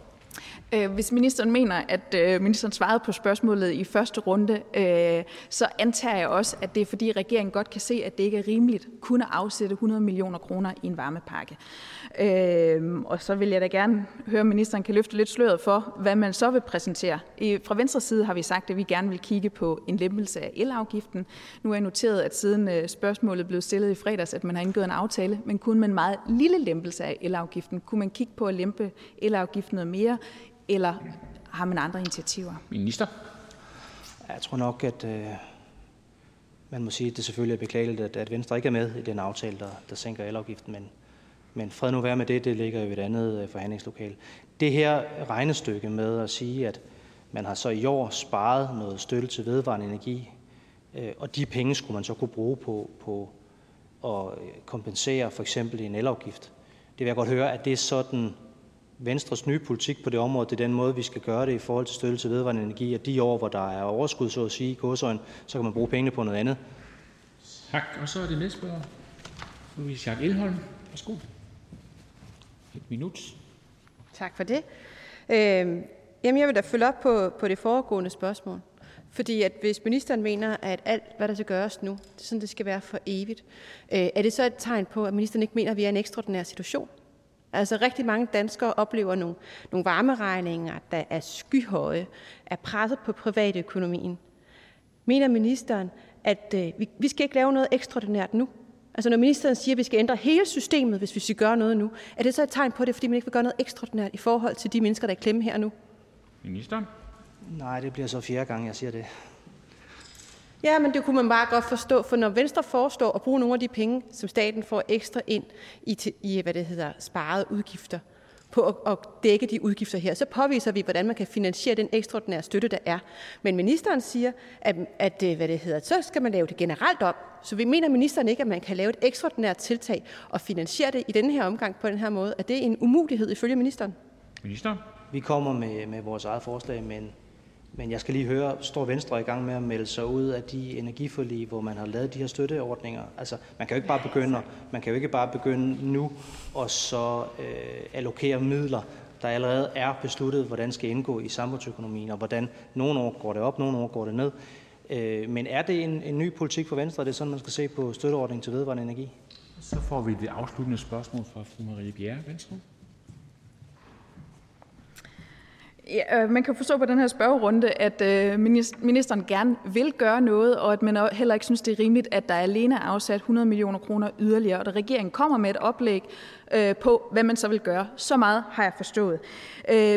Øh, hvis ministeren mener, at øh, ministeren svarede på spørgsmålet i første runde, øh, så antager jeg også, at det er fordi regeringen godt kan se, at det ikke er rimeligt kun at afsætte 100 millioner kroner i en varmepakke. Og så vil jeg da gerne høre, om ministeren kan løfte lidt sløret for, hvad man så vil præsentere. Fra venstre side har vi sagt, at vi gerne vil kigge på en lempelse af elafgiften. Nu er jeg noteret, at siden spørgsmålet blev stillet i fredags, at man har indgået en aftale, men kun med en meget lille lempelse af elafgiften. Kunne man kigge på at lempe elafgiften noget mere? Eller har man andre initiativer? Minister? Jeg tror nok, at øh, man må sige, at det selvfølgelig er beklageligt, at, at Venstre ikke er med i den aftale, der, der sænker elafgiften, men, men fred nu være med det, det ligger jo i et andet øh, forhandlingslokal. Det her regnestykke med at sige, at man har så i år sparet noget støtte til vedvarende energi, øh, og de penge skulle man så kunne bruge på, på at kompensere for eksempel en elafgift. Det vil jeg godt høre, at det er sådan Venstres nye politik på det område, det er den måde, vi skal gøre det i forhold til støtte til vedvarende energi, at de år, hvor der er overskud, så at sige, i godsøjen, så kan man bruge pengene på noget andet. Tak, og så er det medspørger. Louise Schack Elholm. Værsgo. minut. Tak for det. Øh, jamen, jeg vil da følge op på, på det foregående spørgsmål. Fordi at hvis ministeren mener, at alt, hvad der skal gøres nu, det er sådan, det skal være for evigt, øh, er det så et tegn på, at ministeren ikke mener, at vi er i en ekstraordinær situation? Altså rigtig mange danskere oplever nogle, nogle varmeregninger, der er skyhøje, er presset på privatøkonomien. Mener ministeren, at øh, vi, vi skal ikke lave noget ekstraordinært nu? Altså når ministeren siger, at vi skal ændre hele systemet, hvis vi skal gøre noget nu, er det så et tegn på det, fordi man ikke vil gøre noget ekstraordinært i forhold til de mennesker, der er klemme her nu? Ministeren? Nej, det bliver så fjerde gang, jeg siger det. Ja, men det kunne man bare godt forstå, for når Venstre foreslår at bruge nogle af de penge, som staten får ekstra ind i, i hvad det hedder, sparede udgifter, på at, at dække de udgifter her, så påviser vi, hvordan man kan finansiere den ekstraordinære støtte, der er. Men ministeren siger, at, at øh, hvad det hedder, så skal man lave det generelt om. Så vi mener ministeren ikke, at man kan lave et ekstraordinært tiltag og finansiere det i denne her omgang på den her måde. Er det en umulighed ifølge ministeren? Minister? Vi kommer med, med vores eget forslag, men men jeg skal lige høre, står Venstre i gang med at melde sig ud af de energiforlig, hvor man har lavet de her støtteordninger? Altså, man kan jo ikke bare begynde, man kan jo ikke bare begynde nu og så øh, allokere midler, der allerede er besluttet, hvordan skal indgå i samfundsøkonomien, og hvordan nogle år går det op, nogle år går det ned. Øh, men er det en, en ny politik for Venstre? Er det sådan, man skal se på støtteordningen til vedvarende energi? Så får vi det afsluttende spørgsmål fra fru Marie Bjerre, Venstre. Ja, øh, man kan forstå på den her spørgerunde, at øh, ministeren gerne vil gøre noget, og at man heller ikke synes, det er rimeligt, at der alene er afsat 100 millioner kroner yderligere, og at regeringen kommer med et oplæg øh, på, hvad man så vil gøre. Så meget har jeg forstået.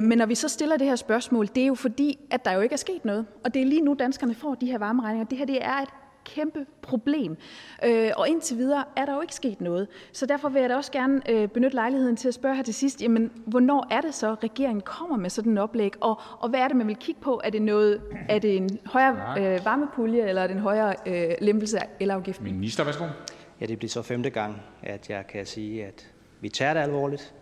Men når vi så stiller det her spørgsmål, det er jo fordi, at der jo ikke er sket noget. Og det er lige nu, danskerne får de her varmeregninger. Det her det er et kæmpe problem. Øh, og indtil videre er der jo ikke sket noget. Så derfor vil jeg da også gerne øh, benytte lejligheden til at spørge her til sidst, jamen, hvornår er det så, at regeringen kommer med sådan en oplæg, og, og hvad er det, man vil kigge på? Er det, noget, er det en højere øh, varmepulje, eller er det en højere øh, lempelse af elafgiften? Minister, værsgo. Ja, det bliver så femte gang, at jeg kan sige, at vi tager det alvorligt.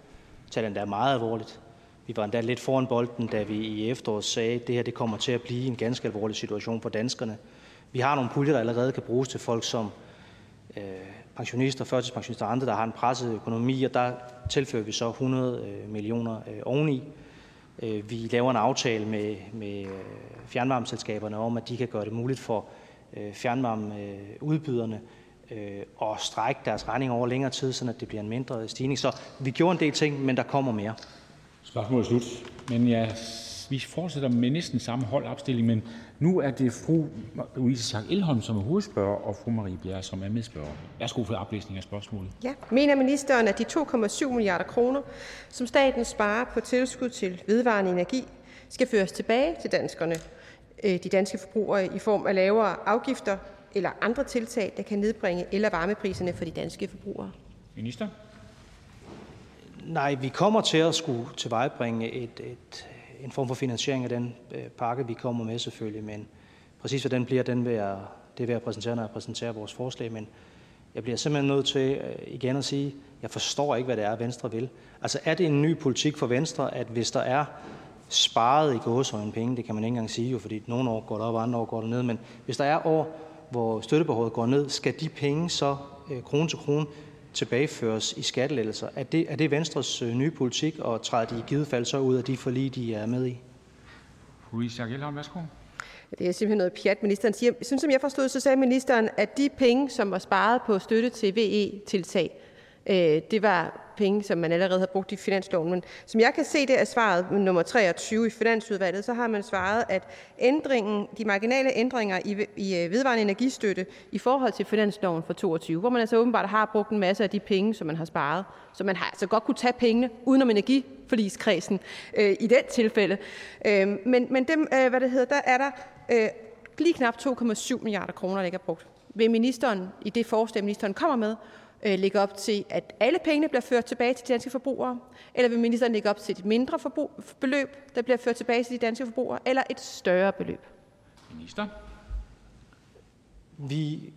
Vi tager det endda meget alvorligt. Vi var endda lidt foran bolden, da vi i efteråret sagde, at det her det kommer til at blive en ganske alvorlig situation for danskerne. Vi har nogle puljer, der allerede kan bruges til folk som øh, pensionister, førtidspensionister og andre, der har en presset økonomi, og der tilfører vi så 100 øh, millioner øh, oveni. Øh, vi laver en aftale med, med øh, fjernvarmeselskaberne om, at de kan gøre det muligt for øh, fjernvarmeudbyderne at strække deres regning over længere tid, så det bliver en mindre stigning. Så vi gjorde en del ting, men der kommer mere. Spørgsmålet er slut. Men jeg vi fortsætter med næsten samme holdopstilling, men nu er det fru Louise Schack Elholm, som er hovedspørger, og fru Marie Bjerre, som er medspørger. Værsgo for oplæsning af spørgsmålet. Ja. Mener ministeren, at de 2,7 milliarder kroner, som staten sparer på tilskud til vedvarende energi, skal føres tilbage til danskerne, øh, de danske forbrugere, i form af lavere afgifter eller andre tiltag, der kan nedbringe el- og varmepriserne for de danske forbrugere? Minister? Nej, vi kommer til at skulle tilvejebringe et, et en form for finansiering af den øh, pakke, vi kommer med selvfølgelig, men præcis hvordan bliver, den ved at, det ved at præsentere, når jeg præsenterer vores forslag, men jeg bliver simpelthen nødt til øh, igen at sige, jeg forstår ikke, hvad det er, Venstre vil. Altså er det en ny politik for Venstre, at hvis der er sparet i gåsøjne penge, det kan man ikke engang sige jo, fordi nogle år går det op, og andre år går det ned, men hvis der er år, hvor støttebehovet går ned, skal de penge så øh, krone til krone tilbageføres i skattelettelser. Er det, er det Venstres øh, nye politik, og træder de i givet fald så ud af de forlig, de er med i? Louise Elholm, værsgo. Det er simpelthen noget pjat, ministeren siger. Sådan som jeg forstod, så sagde ministeren, at de penge, som var sparet på støtte til VE-tiltag, Øh, det var penge, som man allerede har brugt i finansloven. Men som jeg kan se det af svaret nummer 23 i Finansudvalget, så har man svaret, at ændringen, de marginale ændringer i, i øh, vedvarende energistøtte i forhold til finansloven for 22, hvor man altså åbenbart har brugt en masse af de penge, som man har sparet. Så man har altså godt kunne tage pengene udenom energiforligskredsen øh, i den tilfælde. Øh, men men dem, øh, hvad det hedder, der er der øh, lige knap 2,7 milliarder kroner, der ikke er brugt. Vil ministeren i det forslag, ministeren kommer med, øh, lægge op til, at alle pengene bliver ført tilbage til de danske forbrugere? Eller vil ministeren lægge op til et mindre forbrug, beløb, der bliver ført tilbage til de danske forbrugere, eller et større beløb? Minister. Vi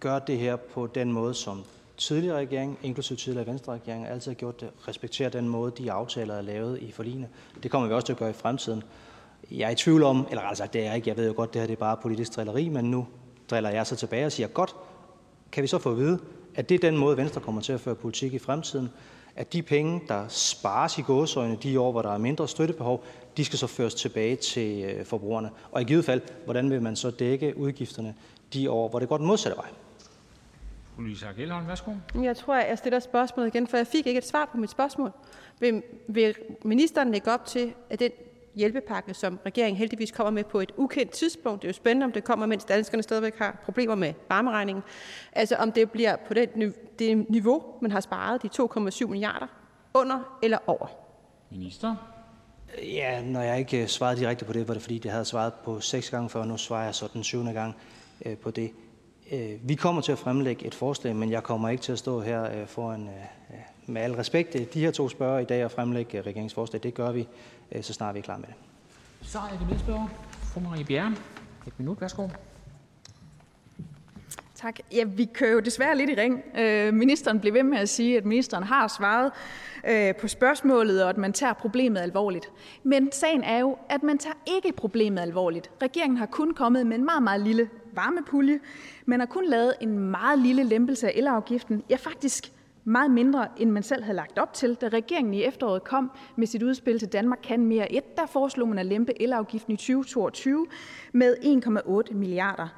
gør det her på den måde, som tidligere regering, inklusive tidligere venstre regering, altid har gjort det, respekterer den måde, de aftaler er lavet i forligene. Det kommer vi også til at gøre i fremtiden. Jeg er i tvivl om, eller rettere sagt, det er jeg ikke, jeg ved jo godt, det her det er bare politisk drilleri, men nu driller jeg så tilbage og siger, godt, kan vi så få at vide, at det er den måde, Venstre kommer til at føre politik i fremtiden, at de penge, der spares i gåsøjne de år, hvor der er mindre støttebehov, de skal så føres tilbage til øh, forbrugerne. Og i givet fald, hvordan vil man så dække udgifterne de år, hvor det går den modsatte vej? Louise Elholm, værsgo. Jeg tror, jeg stiller spørgsmålet igen, for jeg fik ikke et svar på mit spørgsmål. Vil, vil ministeren lægge op til, at den hjælpepakke, som regeringen heldigvis kommer med på et ukendt tidspunkt. Det er jo spændende, om det kommer, mens danskerne stadigvæk har problemer med varmeregningen. Altså om det bliver på det, det niveau, man har sparet, de 2,7 milliarder, under eller over. Minister? Ja, når jeg ikke svarede direkte på det, var det fordi, det havde svaret på seks gange før, nu svarer jeg så den syvende gang øh, på det. Øh, vi kommer til at fremlægge et forslag, men jeg kommer ikke til at stå her øh, foran, med al respekt, de her to spørger i dag og fremlægge regeringsforslag. Det gør vi Øh, så snart vi er klar med det. Så er det medspørger. Fru Marie Bjerre. Et minut, værsgo. Tak. Ja, vi kører jo desværre lidt i ring. Øh, ministeren bliver ved med at sige, at ministeren har svaret øh, på spørgsmålet, og at man tager problemet alvorligt. Men sagen er jo, at man tager ikke problemet alvorligt. Regeringen har kun kommet med en meget, meget lille varmepulje. Man har kun lavet en meget lille lempelse af elafgiften. Ja, faktisk meget mindre, end man selv havde lagt op til. Da regeringen i efteråret kom med sit udspil til Danmark kan mere 1, der foreslog man at lempe elafgiften i 2022 med 1,8 milliarder.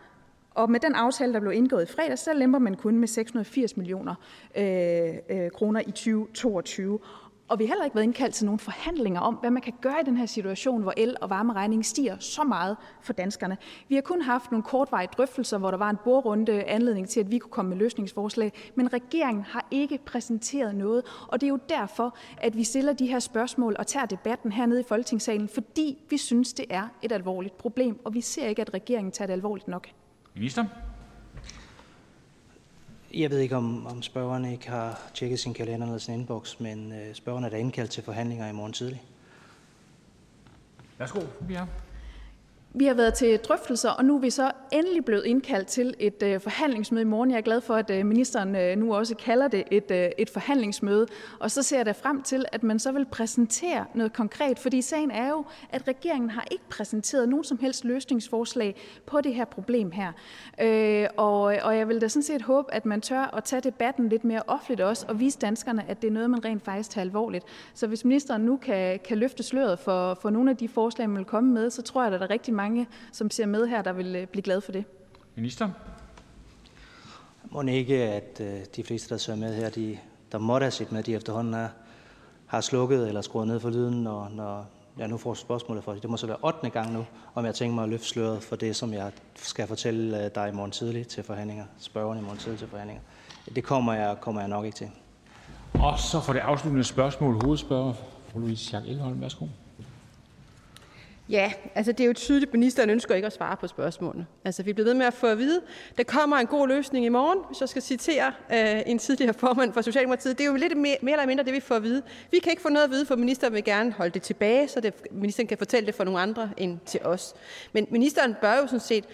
Og med den aftale, der blev indgået i fredag, så lemper man kun med 680 millioner øh, øh, kroner i 2022. Og vi har heller ikke været indkaldt til nogle forhandlinger om, hvad man kan gøre i den her situation, hvor el- og varmeregningen stiger så meget for danskerne. Vi har kun haft nogle kortvarige drøftelser, hvor der var en bordrunde anledning til, at vi kunne komme med løsningsforslag, men regeringen har ikke præsenteret noget, og det er jo derfor, at vi stiller de her spørgsmål og tager debatten hernede i Folketingssalen, fordi vi synes, det er et alvorligt problem, og vi ser ikke, at regeringen tager det alvorligt nok. Minister? Jeg ved ikke, om, om spørgeren ikke har tjekket sin kalender eller sin inbox, men øh, spørgeren er da indkaldt til forhandlinger i morgen tidlig. Værsgo, Bjerre. Vi har været til drøftelser, og nu er vi så endelig blevet indkaldt til et øh, forhandlingsmøde i morgen. Jeg er glad for, at øh, ministeren øh, nu også kalder det et, øh, et forhandlingsmøde. Og så ser jeg da frem til, at man så vil præsentere noget konkret, fordi sagen er jo, at regeringen har ikke præsenteret nogen som helst løsningsforslag på det her problem her. Øh, og, og jeg vil da sådan set håbe, at man tør at tage debatten lidt mere offentligt også, og vise danskerne, at det er noget, man rent faktisk tager alvorligt. Så hvis ministeren nu kan, kan løfte sløret for, for nogle af de forslag, man vil komme med, så tror jeg, at der er rigtig mange mange, som ser med her, der vil øh, blive glade for det. Minister? Må ikke, at øh, de fleste, der ser med her, de, der måtte have set med, de efterhånden er, har slukket eller skruet ned for lyden, når, når jeg nu får spørgsmålet for det. Det må så være 8. gang nu, om jeg tænker mig at løfte sløret for det, som jeg skal fortælle øh, dig i morgen tidlig til forhandlinger, spørgerne i morgen tidlig til forhandlinger. Det kommer jeg, kommer jeg nok ikke til. Og så for det afsluttende spørgsmål, hovedspørger, fru Louise Schack Elholm. Værsgo. Ja, altså det er jo tydeligt, at ministeren ønsker ikke at svare på spørgsmålene. Altså vi bliver ved med at få at vide, der kommer en god løsning i morgen, hvis jeg skal citere øh, en tidligere formand for Socialdemokratiet. Det er jo lidt mere, mere eller mindre det, vi får at vide. Vi kan ikke få noget at vide, for ministeren vil gerne holde det tilbage, så det, ministeren kan fortælle det for nogle andre end til os. Men ministeren bør jo sådan set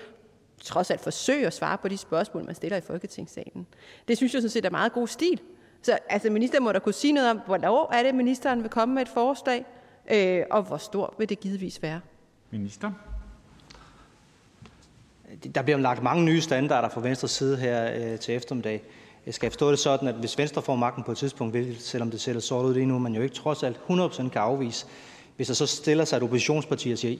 trods alt forsøge at svare på de spørgsmål, man stiller i Folketingssalen. Det synes jeg sådan set er meget god stil. Så altså, ministeren må da kunne sige noget om, hvornår er det, ministeren vil komme med et forslag, Øh, og hvor stor vil det givetvis være? Minister? Der bliver lagt mange nye standarder fra Venstres side her øh, til eftermiddag. Jeg skal forstå det sådan, at hvis Venstre får magten på et tidspunkt, selvom det ser sort ud lige nu, man jo ikke trods alt 100% kan afvise, hvis der så stiller sig et oppositionsparti og siger,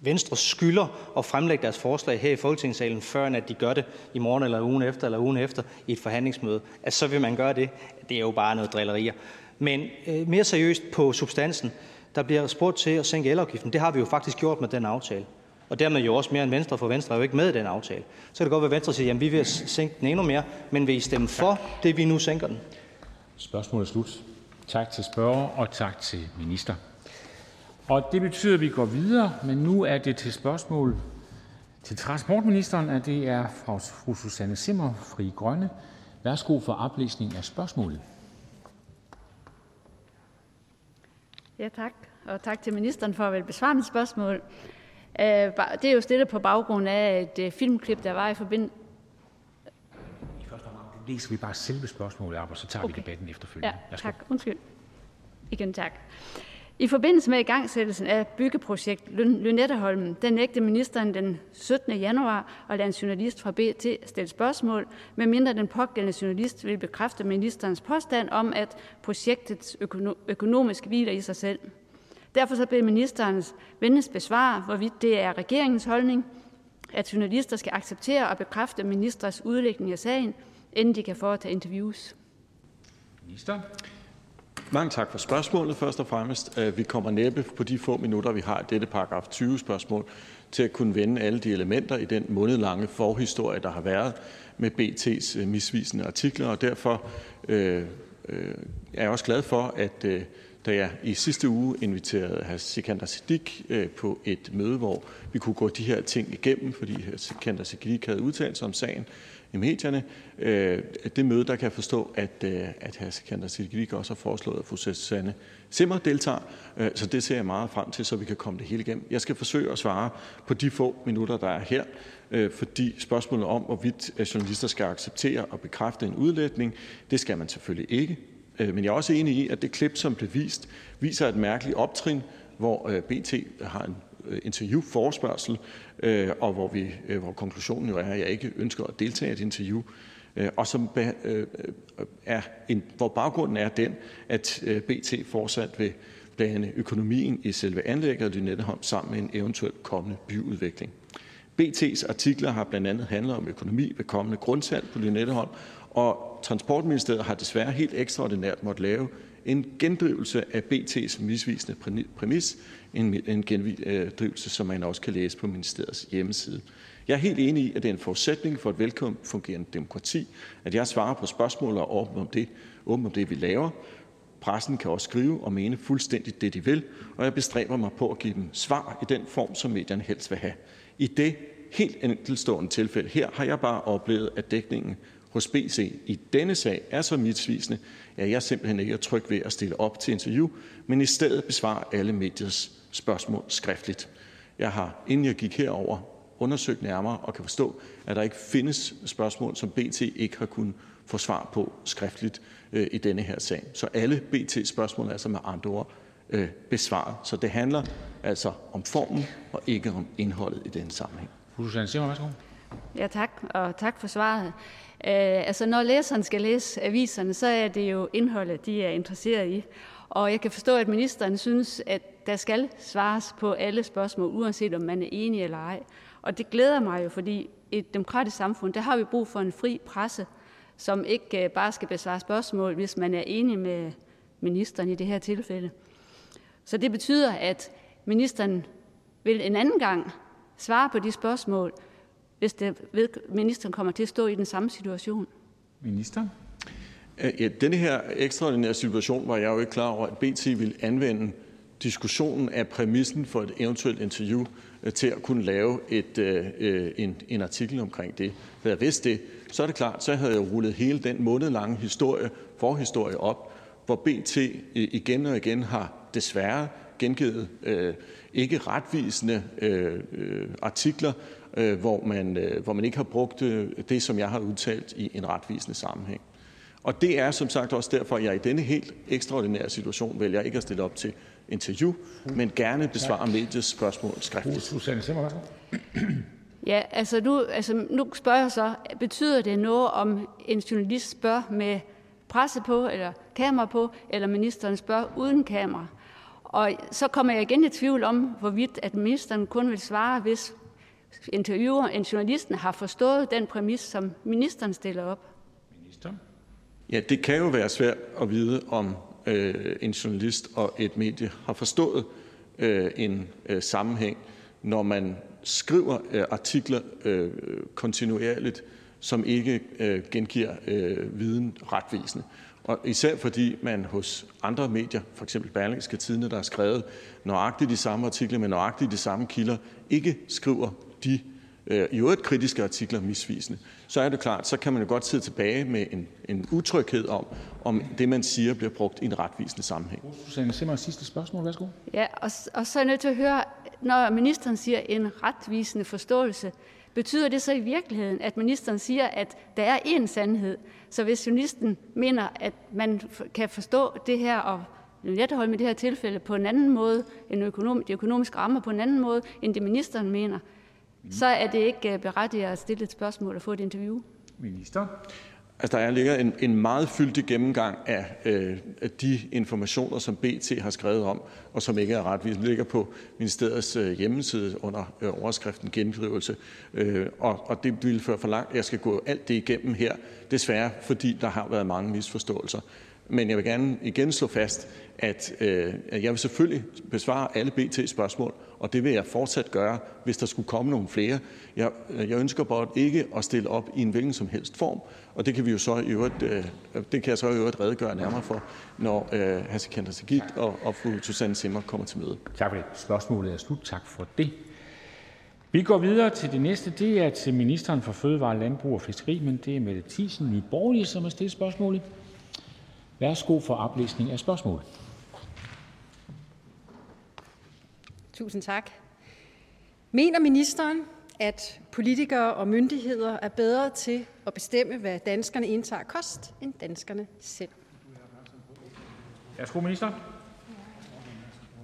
Venstre skylder at fremlægge deres forslag her i Folketingssalen, før at de gør det i morgen eller ugen efter eller ugen efter i et forhandlingsmøde, at så vil man gøre det. Det er jo bare noget drillerier. Men øh, mere seriøst på substansen. Der bliver spurgt til at sænke elafgiften. Det har vi jo faktisk gjort med den aftale. Og dermed jo også mere end Venstre, for Venstre er jo ikke med i den aftale. Så kan det godt være, at Venstre siger, at vi vil sænke den endnu mere, men vil I stemme for det, vi nu sænker den? Spørgsmålet er slut. Tak til spørger og tak til minister. Og det betyder, at vi går videre, men nu er det til spørgsmål til transportministeren, at det er fra fru Susanne Simmer, Fri Grønne. Værsgo for oplæsning af spørgsmålet. Ja, tak. Og tak til ministeren for at vel besvare mit spørgsmål. Øh, det er jo stillet på baggrund af et øh, filmklip, der var i forbindelse... I første omgang læser vi bare selve spørgsmålet op, og så tager okay. vi debatten efterfølgende. Ja, tak. Undskyld. Igen tak. I forbindelse med igangsættelsen af byggeprojekt Lynetteholmen, den nægte ministeren den 17. januar at lade en journalist fra BT stille spørgsmål, medmindre den pågældende journalist vil bekræfte ministerens påstand om, at projektets økonomisk hviler i sig selv. Derfor så blev ministerens venligst besvare, hvorvidt det er regeringens holdning, at journalister skal acceptere og bekræfte ministers udlægning af sagen, inden de kan foretage interviews. Minister. Mange tak for spørgsmålet først og fremmest. Øh, vi kommer næppe på de få minutter, vi har i dette paragraf 20 spørgsmål, til at kunne vende alle de elementer i den månedlange forhistorie, der har været med BT's øh, misvisende artikler, og derfor øh, øh, er jeg også glad for, at øh, da jeg i sidste uge inviterede hr. Sikander Siddiq øh, på et møde, hvor vi kunne gå de her ting igennem, fordi hr. Sikander Siddiq havde udtalt sig om sagen i medierne. Øh, det møde, der kan jeg forstå, at, øh, at hr. Sikander Siddiq også har foreslået, at fru Susanne Simmer deltager. Øh, så det ser jeg meget frem til, så vi kan komme det hele igennem. Jeg skal forsøge at svare på de få minutter, der er her, øh, fordi spørgsmålet om, hvorvidt øh, journalister skal acceptere og bekræfte en udlægning, det skal man selvfølgelig ikke. Øh, men jeg er også enig i, at det klip, som blev vist, viser et mærkeligt optrin, hvor øh, BT har en interview, forespørgsel, Øh, og hvor, vi, øh, hvor konklusionen jo er, at jeg ikke ønsker at deltage i et interview, øh, og som er en, hvor baggrunden er den, at BT fortsat vil blande økonomien i selve anlægget af Lynetteholm sammen med en eventuel kommende byudvikling. BT's artikler har blandt andet handlet om økonomi ved kommende grundsalg på Lynetteholm, og Transportministeriet har desværre helt ekstraordinært måtte lave en gendrivelse af BT's misvisende præmis, en gendrivelse, øh, som man også kan læse på ministeriets hjemmeside. Jeg er helt enig i, at det er en forudsætning for et velfungerende demokrati, at jeg svarer på spørgsmål og åben om det, åben om det vi laver. Pressen kan også skrive og mene fuldstændig det, de vil, og jeg bestræber mig på at give dem svar i den form, som medierne helst vil have. I det helt enkeltstående tilfælde her har jeg bare oplevet, at dækningen hos BC i denne sag er så misvisende, at jeg simpelthen ikke er tryg ved at stille op til interview, men i stedet besvarer alle mediers spørgsmål skriftligt. Jeg har, inden jeg gik herover, undersøgt nærmere og kan forstå, at der ikke findes spørgsmål, som BT ikke har kunnet få svar på skriftligt øh, i denne her sag. Så alle BT-spørgsmål er altså med andre ord øh, besvaret. Så det handler altså om formen og ikke om indholdet i denne sammenhæng. Susanne Simmer, værsgo. Ja, tak, og tak for svaret. Øh, altså, når læseren skal læse aviserne, så er det jo indholdet, de er interesseret i. Og jeg kan forstå, at ministeren synes, at der skal svares på alle spørgsmål, uanset om man er enig eller ej. Og det glæder mig jo, fordi i et demokratisk samfund, der har vi brug for en fri presse, som ikke øh, bare skal besvare spørgsmål, hvis man er enig med ministeren i det her tilfælde. Så det betyder, at ministeren vil en anden gang svare på de spørgsmål, hvis det ved, ministeren kommer til at stå i den samme situation? Minister? Øh, ja, den her ekstraordinære situation var jeg jo ikke klar over, at BT ville anvende diskussionen af præmissen for et eventuelt interview øh, til at kunne lave et, øh, øh en, en artikel omkring det. Havde jeg vidst det, så er det klart, så havde jeg rullet hele den månedlange historie, forhistorie op, hvor BT igen og igen har desværre gengivet øh, ikke retvisende øh, øh, artikler Øh, hvor man, øh, hvor man ikke har brugt øh, det, som jeg har udtalt i en retvisende sammenhæng. Og det er som sagt også derfor, at jeg i denne helt ekstraordinære situation vælger ikke at stille op til interview, men gerne besvare mediets spørgsmål skriftligt. Ja, altså nu, altså nu spørger jeg så, betyder det noget, om en journalist spørger med presse på, eller kamera på, eller ministeren spørger uden kamera? Og så kommer jeg igen i tvivl om, hvorvidt at ministeren kun vil svare, hvis interviewer end journalisten har forstået den præmis, som ministeren stiller op? Ja, det kan jo være svært at vide, om øh, en journalist og et medie har forstået øh, en øh, sammenhæng, når man skriver øh, artikler øh, kontinuerligt, som ikke øh, gengiver øh, viden retvisende. Og især fordi man hos andre medier, for eksempel Berlingske Tidene, der har skrevet nøjagtigt de samme artikler med nøjagtigt de samme kilder, ikke skriver de øh, i øvrigt kritiske artikler misvisende, så er det klart, så kan man jo godt sidde tilbage med en, en utryghed om, om det, man siger, bliver brugt i en retvisende sammenhæng. Susanne Simmer, sidste spørgsmål. Værsgo. Ja, og, og så er jeg nødt til at høre, når ministeren siger en retvisende forståelse, betyder det så i virkeligheden, at ministeren siger, at der er én sandhed? Så hvis journalisten mener, at man kan forstå det her og Lynetteholm i det her tilfælde på en anden måde, end økonom, de økonomiske rammer på en anden måde, end det ministeren mener, så er det ikke øh, berettiget at stille et spørgsmål og få et interview. Minister. Altså, der ligger en, en meget fyldig gennemgang af, øh, af de informationer, som BT har skrevet om, og som ikke er ret. Vi ligger på ministeriets øh, hjemmeside under øh, overskriften gendrivelse, øh, og, og det vil føre for langt. Jeg skal gå alt det igennem her, desværre, fordi der har været mange misforståelser. Men jeg vil gerne igen slå fast, at øh, jeg vil selvfølgelig besvare alle BT spørgsmål, og det vil jeg fortsat gøre, hvis der skulle komme nogle flere. Jeg, øh, jeg ønsker bare ikke at stille op i en hvilken som helst form, og det kan vi jo så i øvrigt, øh, det kan jeg så i øvrigt redegøre nærmere for, når øh, hr. Sikander og, og fru Susanne Simmer kommer til møde. Tak for det. Spørgsmålet er slut. Tak for det. Vi går videre til det næste. Det er til ministeren for Fødevare, Landbrug og Fiskeri, men det er Mette Thiesen, Nye Borgerlige, som har stillet spørgsmålet. Værsgo for oplæsning af spørgsmålet. Tusind tak. Mener ministeren, at politikere og myndigheder er bedre til at bestemme, hvad danskerne indtager kost, end danskerne selv? Værsgo, minister.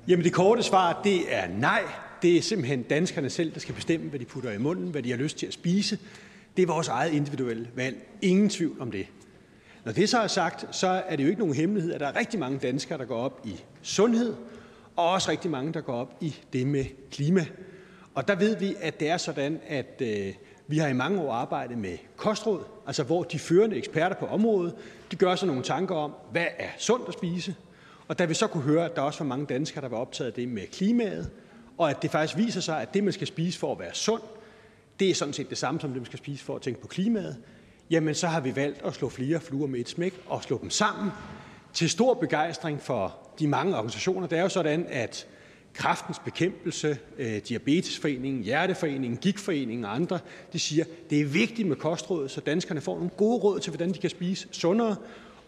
Jamen det korte svar, det er nej. Det er simpelthen danskerne selv, der skal bestemme, hvad de putter i munden, hvad de har lyst til at spise. Det er vores eget individuelle valg. Ingen tvivl om det. Når det så er sagt, så er det jo ikke nogen hemmelighed, at der er rigtig mange danskere, der går op i sundhed, og også rigtig mange, der går op i det med klima. Og der ved vi, at det er sådan, at øh, vi har i mange år arbejdet med kostråd, altså hvor de førende eksperter på området, de gør sig nogle tanker om, hvad er sundt at spise. Og da vi så kunne høre, at der også var mange danskere, der var optaget af det med klimaet, og at det faktisk viser sig, at det, man skal spise for at være sund, det er sådan set det samme som det, man skal spise for at tænke på klimaet, jamen så har vi valgt at slå flere fluer med et smæk og slå dem sammen til stor begejstring for de mange organisationer. Det er jo sådan, at Kraftens Bekæmpelse, øh, Diabetesforeningen, Hjerteforeningen, Gigtforeningen og andre, de siger, det er vigtigt med kostråd, så danskerne får nogle gode råd til, hvordan de kan spise sundere.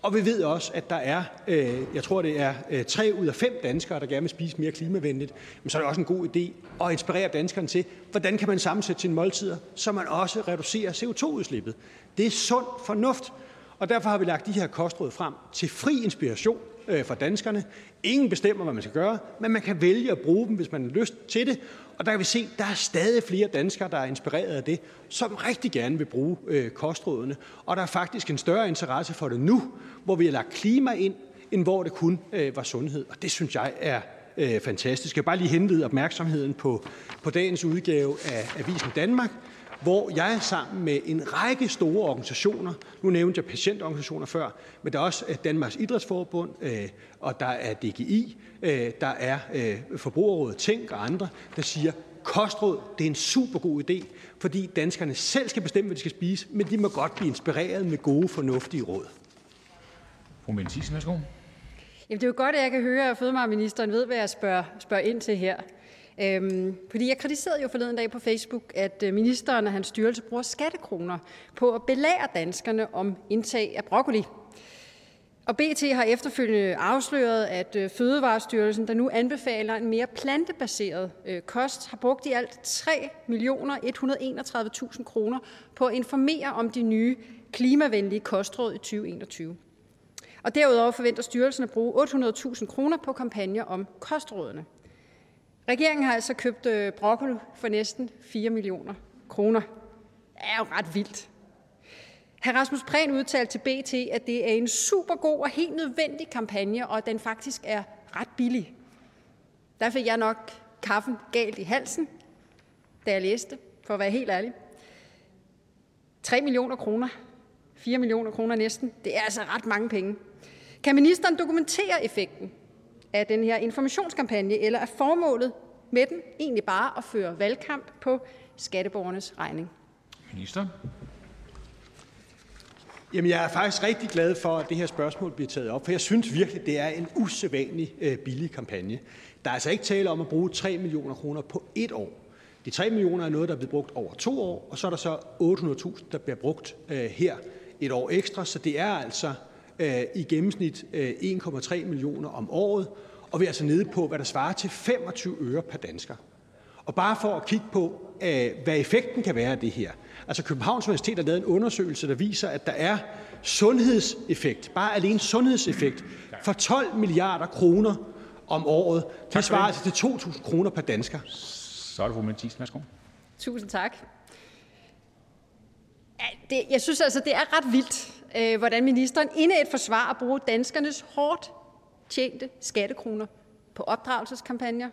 Og vi ved også, at der er, øh, jeg tror det er øh, tre ud af fem danskere, der gerne vil spise mere klimavenligt. Men så er det også en god idé at inspirere danskerne til, hvordan kan man sammensætte sine måltider, så man også reducerer CO2-udslippet. Det er sund fornuft. Og derfor har vi lagt de her kostråd frem til fri inspiration øh, for danskerne. Ingen bestemmer, hvad man skal gøre, men man kan vælge at bruge dem, hvis man har lyst til det. Og der kan vi se, at der er stadig flere danskere, der er inspireret af det, som rigtig gerne vil bruge øh, kostrådene. Og der er faktisk en større interesse for det nu, hvor vi har lagt klima ind, end hvor det kun øh, var sundhed. Og det synes jeg er øh, fantastisk. Jeg vil bare lige henlede opmærksomheden på, på dagens udgave af Avisen Danmark, hvor jeg sammen med en række store organisationer, nu nævnte jeg patientorganisationer før, men der er også øh, Danmarks Idrætsforbund, øh, og der er DGI, øh, der er Forbrugerrådet Tænk og andre, der siger, kostråd, det er en super god idé, fordi danskerne selv skal bestemme, hvad de skal spise, men de må godt blive inspireret med gode, fornuftige råd. Fru Mette Thiesen, værsgo. Jamen, det er jo godt, at jeg kan høre, at fødevareministeren ved, hvad jeg spørger, spørger ind til her. Øhm, fordi jeg kritiserede jo forleden dag på Facebook, at øh, ministeren og hans styrelse bruger skattekroner på at belære danskerne om indtag af broccoli. Og BT har efterfølgende afsløret, at øh, Fødevarestyrelsen, der nu anbefaler en mere plantebaseret øh, kost, har brugt i alt 3.131.000 kroner på at informere om de nye klimavenlige kostråd i 2021. Og derudover forventer styrelsen at bruge 800.000 kroner på kampagner om kostrådene. Regeringen har altså købt øh, broccoli for næsten 4 millioner kroner. Det er jo ret vildt. Hr. Rasmus Prehn udtalte til BT, at det er en super god og helt nødvendig kampagne, og at den faktisk er ret billig. Der fik jeg nok kaffen galt i halsen, da jeg læste, for at være helt ærlig. 3 millioner kroner, 4 millioner kroner næsten, det er altså ret mange penge. Kan ministeren dokumentere effekten af den her informationskampagne, eller er formålet med den egentlig bare at føre valgkamp på skatteborgernes regning? Minister. Jamen, jeg er faktisk rigtig glad for, at det her spørgsmål bliver taget op, for jeg synes virkelig, det er en usædvanlig øh, billig kampagne. Der er altså ikke tale om at bruge 3 millioner kroner på et år. De 3 millioner er noget, der bliver brugt over to år, og så er der så 800.000, der bliver brugt øh, her et år ekstra. Så det er altså i gennemsnit øh, 1,3 millioner om året, og vi er altså nede på, hvad der svarer til 25 øre per dansker. Og bare for at kigge på, øh, hvad effekten kan være af det her. Altså Københavns Universitet har lavet en undersøgelse, der viser, at der er sundhedseffekt, bare alene sundhedseffekt, for 12 milliarder kroner om året. Det svarer altså til 2.000 kroner per dansker. Så er det fru Mette Thiesen. Værsgo. Tusind tak. Det, jeg synes altså, det er ret vildt, øh, hvordan ministeren inde et forsvar at bruge danskernes hårdt tjente skattekroner på opdragelseskampagner.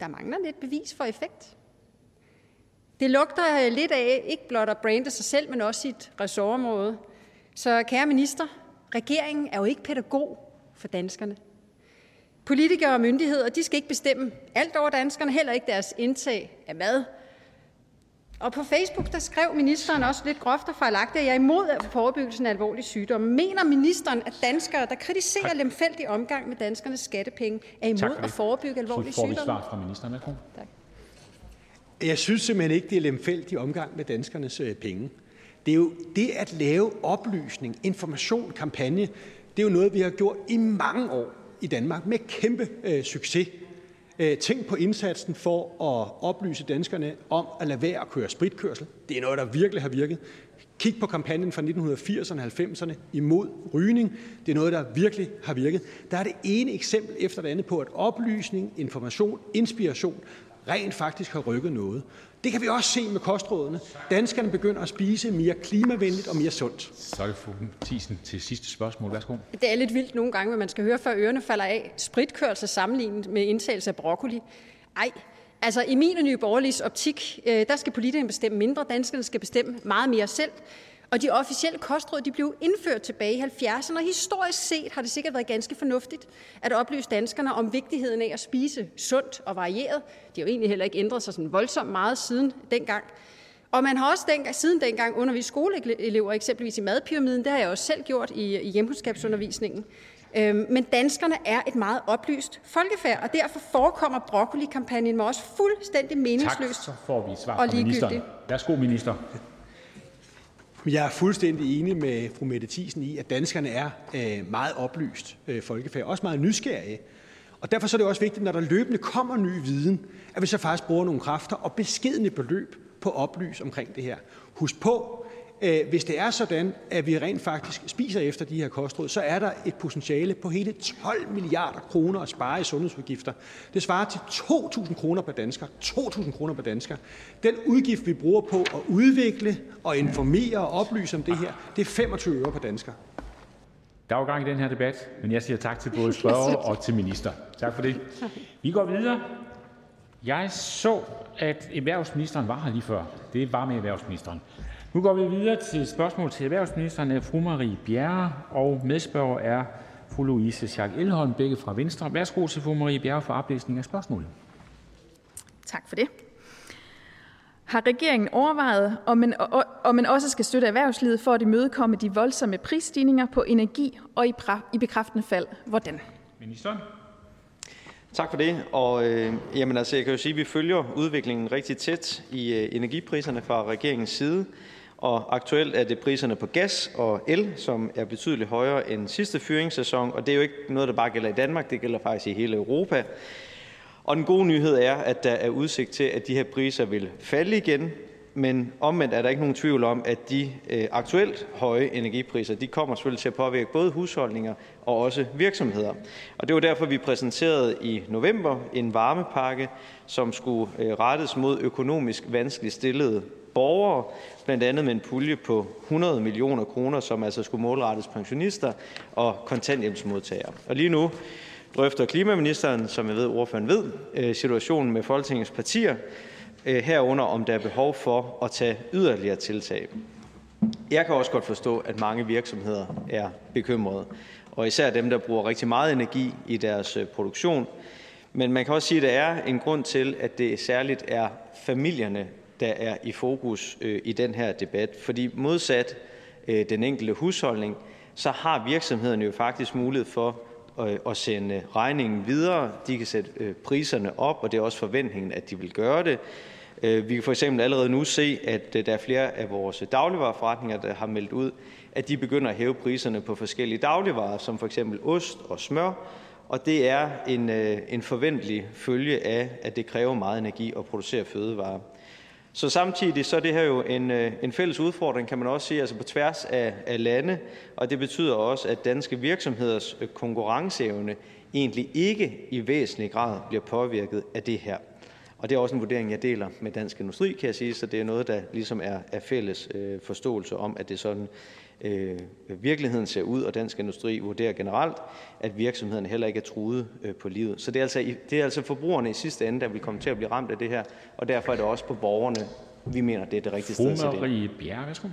Der mangler lidt bevis for effekt. Det lugter øh, lidt af ikke blot at brande sig selv, men også sit ressortområde. Så kære minister, regeringen er jo ikke pædagog for danskerne. Politikere og myndigheder de skal ikke bestemme alt over danskerne, heller ikke deres indtag af mad. Og på Facebook der skrev ministeren også lidt groft og fejlagtigt, at jeg er imod forebyggelsen af alvorlige sygdomme. Mener ministeren, at danskere, der kritiserer lemfældig omgang med danskernes skattepenge, er imod at forebygge alvorlige Så får vi svar fra ministeren. Værsgo. Jeg synes simpelthen ikke, det er lemfældig omgang med danskernes øh, penge. Det er jo det at lave oplysning, information, kampagne, det er jo noget, vi har gjort i mange år i Danmark med kæmpe øh, succes. Øh, tænk på indsatsen for at oplyse danskerne om at lade være at køre spritkørsel. Det er noget, der virkelig har virket. Kig på kampagnen fra 1980'erne og 90'erne imod rygning. Det er noget, der virkelig har virket. Der er det ene eksempel efter det andet på, at oplysning, information, inspiration rent faktisk har rykket noget. Det kan vi også se med kostrådene. Danskerne begynder at spise mere klimavenligt og mere sundt. Så er det fru Thiesen til sidste spørgsmål. Værsgo. Det er lidt vildt nogle gange, hvad man skal høre, før ørerne falder af. Spritkørsel sammenlignet med indtagelse af broccoli. Ej, altså i min og nye borgerliges optik, øh, der skal politikerne bestemme mindre, danskerne skal bestemme meget mere selv. Og de officielle kostråd de blev indført tilbage i 70'erne, og historisk set har det sikkert været ganske fornuftigt at oplyse danskerne om vigtigheden af at spise sundt og varieret. De har jo egentlig heller ikke ændret sig sådan voldsomt meget siden dengang. Og man har også dengang, siden dengang undervist skoleelever eksempelvis i madpyramiden. Det har jeg også selv gjort i, i hjemkundskabsundervisningen. Øhm, men danskerne er et meget oplyst folkefærd, og derfor forekommer broccoli-kampagnen mig også fuldstændig meningsløs Tak, så får vi svar og fra ministeren. ligegyldig. Værsgo, minister. Jeg er fuldstændig enig med fru Mette Thiesen i, at danskerne er øh, meget oplyst øh, folkefærd, også meget nysgerrige. Og derfor så er det også vigtigt, når der løbende kommer ny viden, at vi så faktisk bruger nogle kræfter og beskedne beløb på at oplyse omkring det her. Husk på, hvis det er sådan, at vi rent faktisk spiser efter de her kostråd, så er der et potentiale på hele 12 milliarder kroner at spare i sundhedsudgifter. Det svarer til 2.000 kroner per dansker. 2.000 kroner per dansker. Den udgift, vi bruger på at udvikle og informere og oplyse om det her, det er 25 øre per dansker. Der er jo gang i den her debat, men jeg siger tak til både spørger og til minister. Tak for det. Vi går videre. Jeg så, at erhvervsministeren var her lige før. Det var med erhvervsministeren. Nu går vi videre til spørgsmål til erhvervsministeren af fru Marie Bjerre, og medspørger er fru Louise Schack Elholm, begge fra Venstre. Værsgo til fru Marie Bjerre for oplæsning af spørgsmålet. Tak for det. Har regeringen overvejet, om man, om man også skal støtte erhvervslivet for at imødekomme de voldsomme prisstigninger på energi, og i, pra, i bekræftende fald, hvordan? Ministeren. Tak for det. Og øh, jamen, altså, jeg kan jo sige, at vi følger udviklingen rigtig tæt i øh, energipriserne fra regeringens side. Og aktuelt er det priserne på gas og el, som er betydeligt højere end sidste fyringssæson. Og det er jo ikke noget, der bare gælder i Danmark, det gælder faktisk i hele Europa. Og den gode nyhed er, at der er udsigt til, at de her priser vil falde igen. Men omvendt er der ikke nogen tvivl om, at de øh, aktuelt høje energipriser, de kommer selvfølgelig til at påvirke både husholdninger og også virksomheder. Og det var derfor, vi præsenterede i november en varmepakke, som skulle øh, rettes mod økonomisk vanskeligt stillede borgere, blandt andet med en pulje på 100 millioner kroner, som altså skulle målrettes pensionister og kontanthjælpsmodtagere. Og lige nu drøfter klimaministeren, som jeg ved, ordføreren ved, øh, situationen med Folketingets partier, øh, herunder om der er behov for at tage yderligere tiltag. Jeg kan også godt forstå, at mange virksomheder er bekymrede, og især dem, der bruger rigtig meget energi i deres øh, produktion. Men man kan også sige, at der er en grund til, at det særligt er familierne, der er i fokus øh, i den her debat. Fordi modsat øh, den enkelte husholdning, så har virksomhederne jo faktisk mulighed for øh, at sende regningen videre. De kan sætte priserne op, og det er også forventningen, at de vil gøre det. Vi kan for eksempel allerede nu se, at der er flere af vores dagligvareforretninger, der har meldt ud, at de begynder at hæve priserne på forskellige dagligvarer, som for eksempel ost og smør, og det er en, øh, en forventelig følge af, at det kræver meget energi at producere fødevarer. Så samtidig så er det her jo en, øh, en fælles udfordring, kan man også sige, altså på tværs af, af lande, og det betyder også, at danske virksomheders øh, konkurrenceevne egentlig ikke i væsentlig grad bliver påvirket af det her. Og det er også en vurdering, jeg deler med Dansk Industri, kan jeg sige, så det er noget, der ligesom er, er fælles øh, forståelse om, at det er sådan, øh, virkeligheden ser ud, og Dansk Industri vurderer generelt, at virksomhederne heller ikke er truet øh, på livet. Så det er, altså, det er altså forbrugerne i sidste ende, der vil komme til at blive ramt af det her, og derfor er det også på borgerne, vi mener, det er det rigtige sted at sætte Bjerg, værsgo.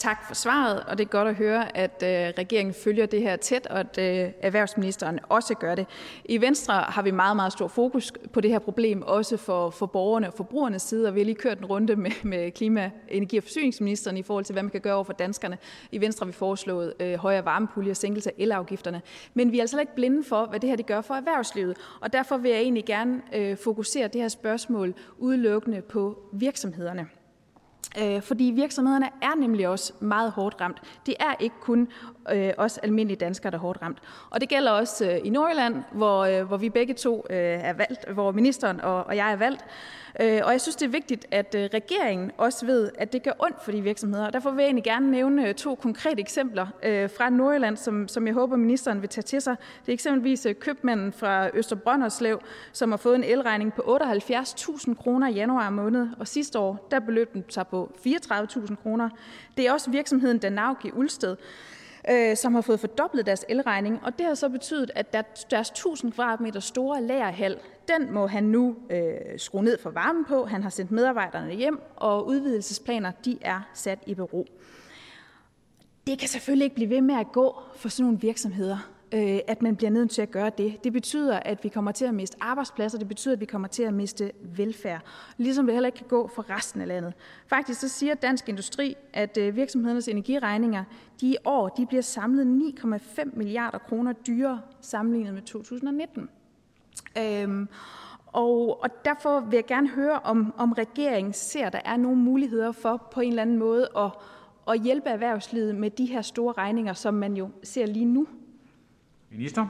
Tak for svaret, og det er godt at høre, at øh, regeringen følger det her tæt, og at øh, erhvervsministeren også gør det. I Venstre har vi meget, meget stor fokus på det her problem, også for, for borgerne og forbrugernes side, og vi har lige kørt en runde med, med klima-, energi- og forsyningsministeren i forhold til, hvad man kan gøre over for danskerne. I Venstre har vi foreslået øh, højere varmepulje og sænkelse af elafgifterne. Men vi er altså ikke blinde for, hvad det her det gør for erhvervslivet, og derfor vil jeg egentlig gerne øh, fokusere det her spørgsmål udelukkende på virksomhederne. Øh, fordi virksomhederne er nemlig også meget hårdt ramt. Det er ikke kun øh, os almindelige danskere, der er hårdt ramt. Og det gælder også øh, i Nordjylland, hvor, øh, hvor vi begge to øh, er valgt, hvor ministeren og, og jeg er valgt. Øh, og jeg synes, det er vigtigt, at øh, regeringen også ved, at det gør ondt for de virksomheder. Og derfor vil jeg egentlig gerne nævne øh, to konkrete eksempler øh, fra Nordjylland, som, som jeg håber, ministeren vil tage til sig. Det er eksempelvis øh, købmanden fra Østerbrønderslev, som har fået en elregning på 78.000 kroner i januar måned, og sidste år der beløb den sig på 34.000 kroner. Det er også virksomheden Danaugi Ulsted, øh, som har fået fordoblet deres elregning, og det har så betydet, at der, deres 1000 kvadratmeter store lagerhal, den må han nu øh, skrue ned for varmen på. Han har sendt medarbejderne hjem, og udvidelsesplaner de er sat i bero. Det kan selvfølgelig ikke blive ved med at gå for sådan nogle virksomheder øh, at man bliver nødt til at gøre det. Det betyder, at vi kommer til at miste arbejdspladser, det betyder, at vi kommer til at miste velfærd, ligesom det heller ikke kan gå for resten af landet. Faktisk så siger Dansk Industri, at øh, virksomhedernes energiregninger de i år de bliver samlet 9,5 milliarder kroner dyrere sammenlignet med 2019. Øhm, og, og derfor vil jeg gerne høre, om, om regeringen ser, at der er nogle muligheder for på en eller anden måde at, at hjælpe erhvervslivet med de her store regninger, som man jo ser lige nu. Minister?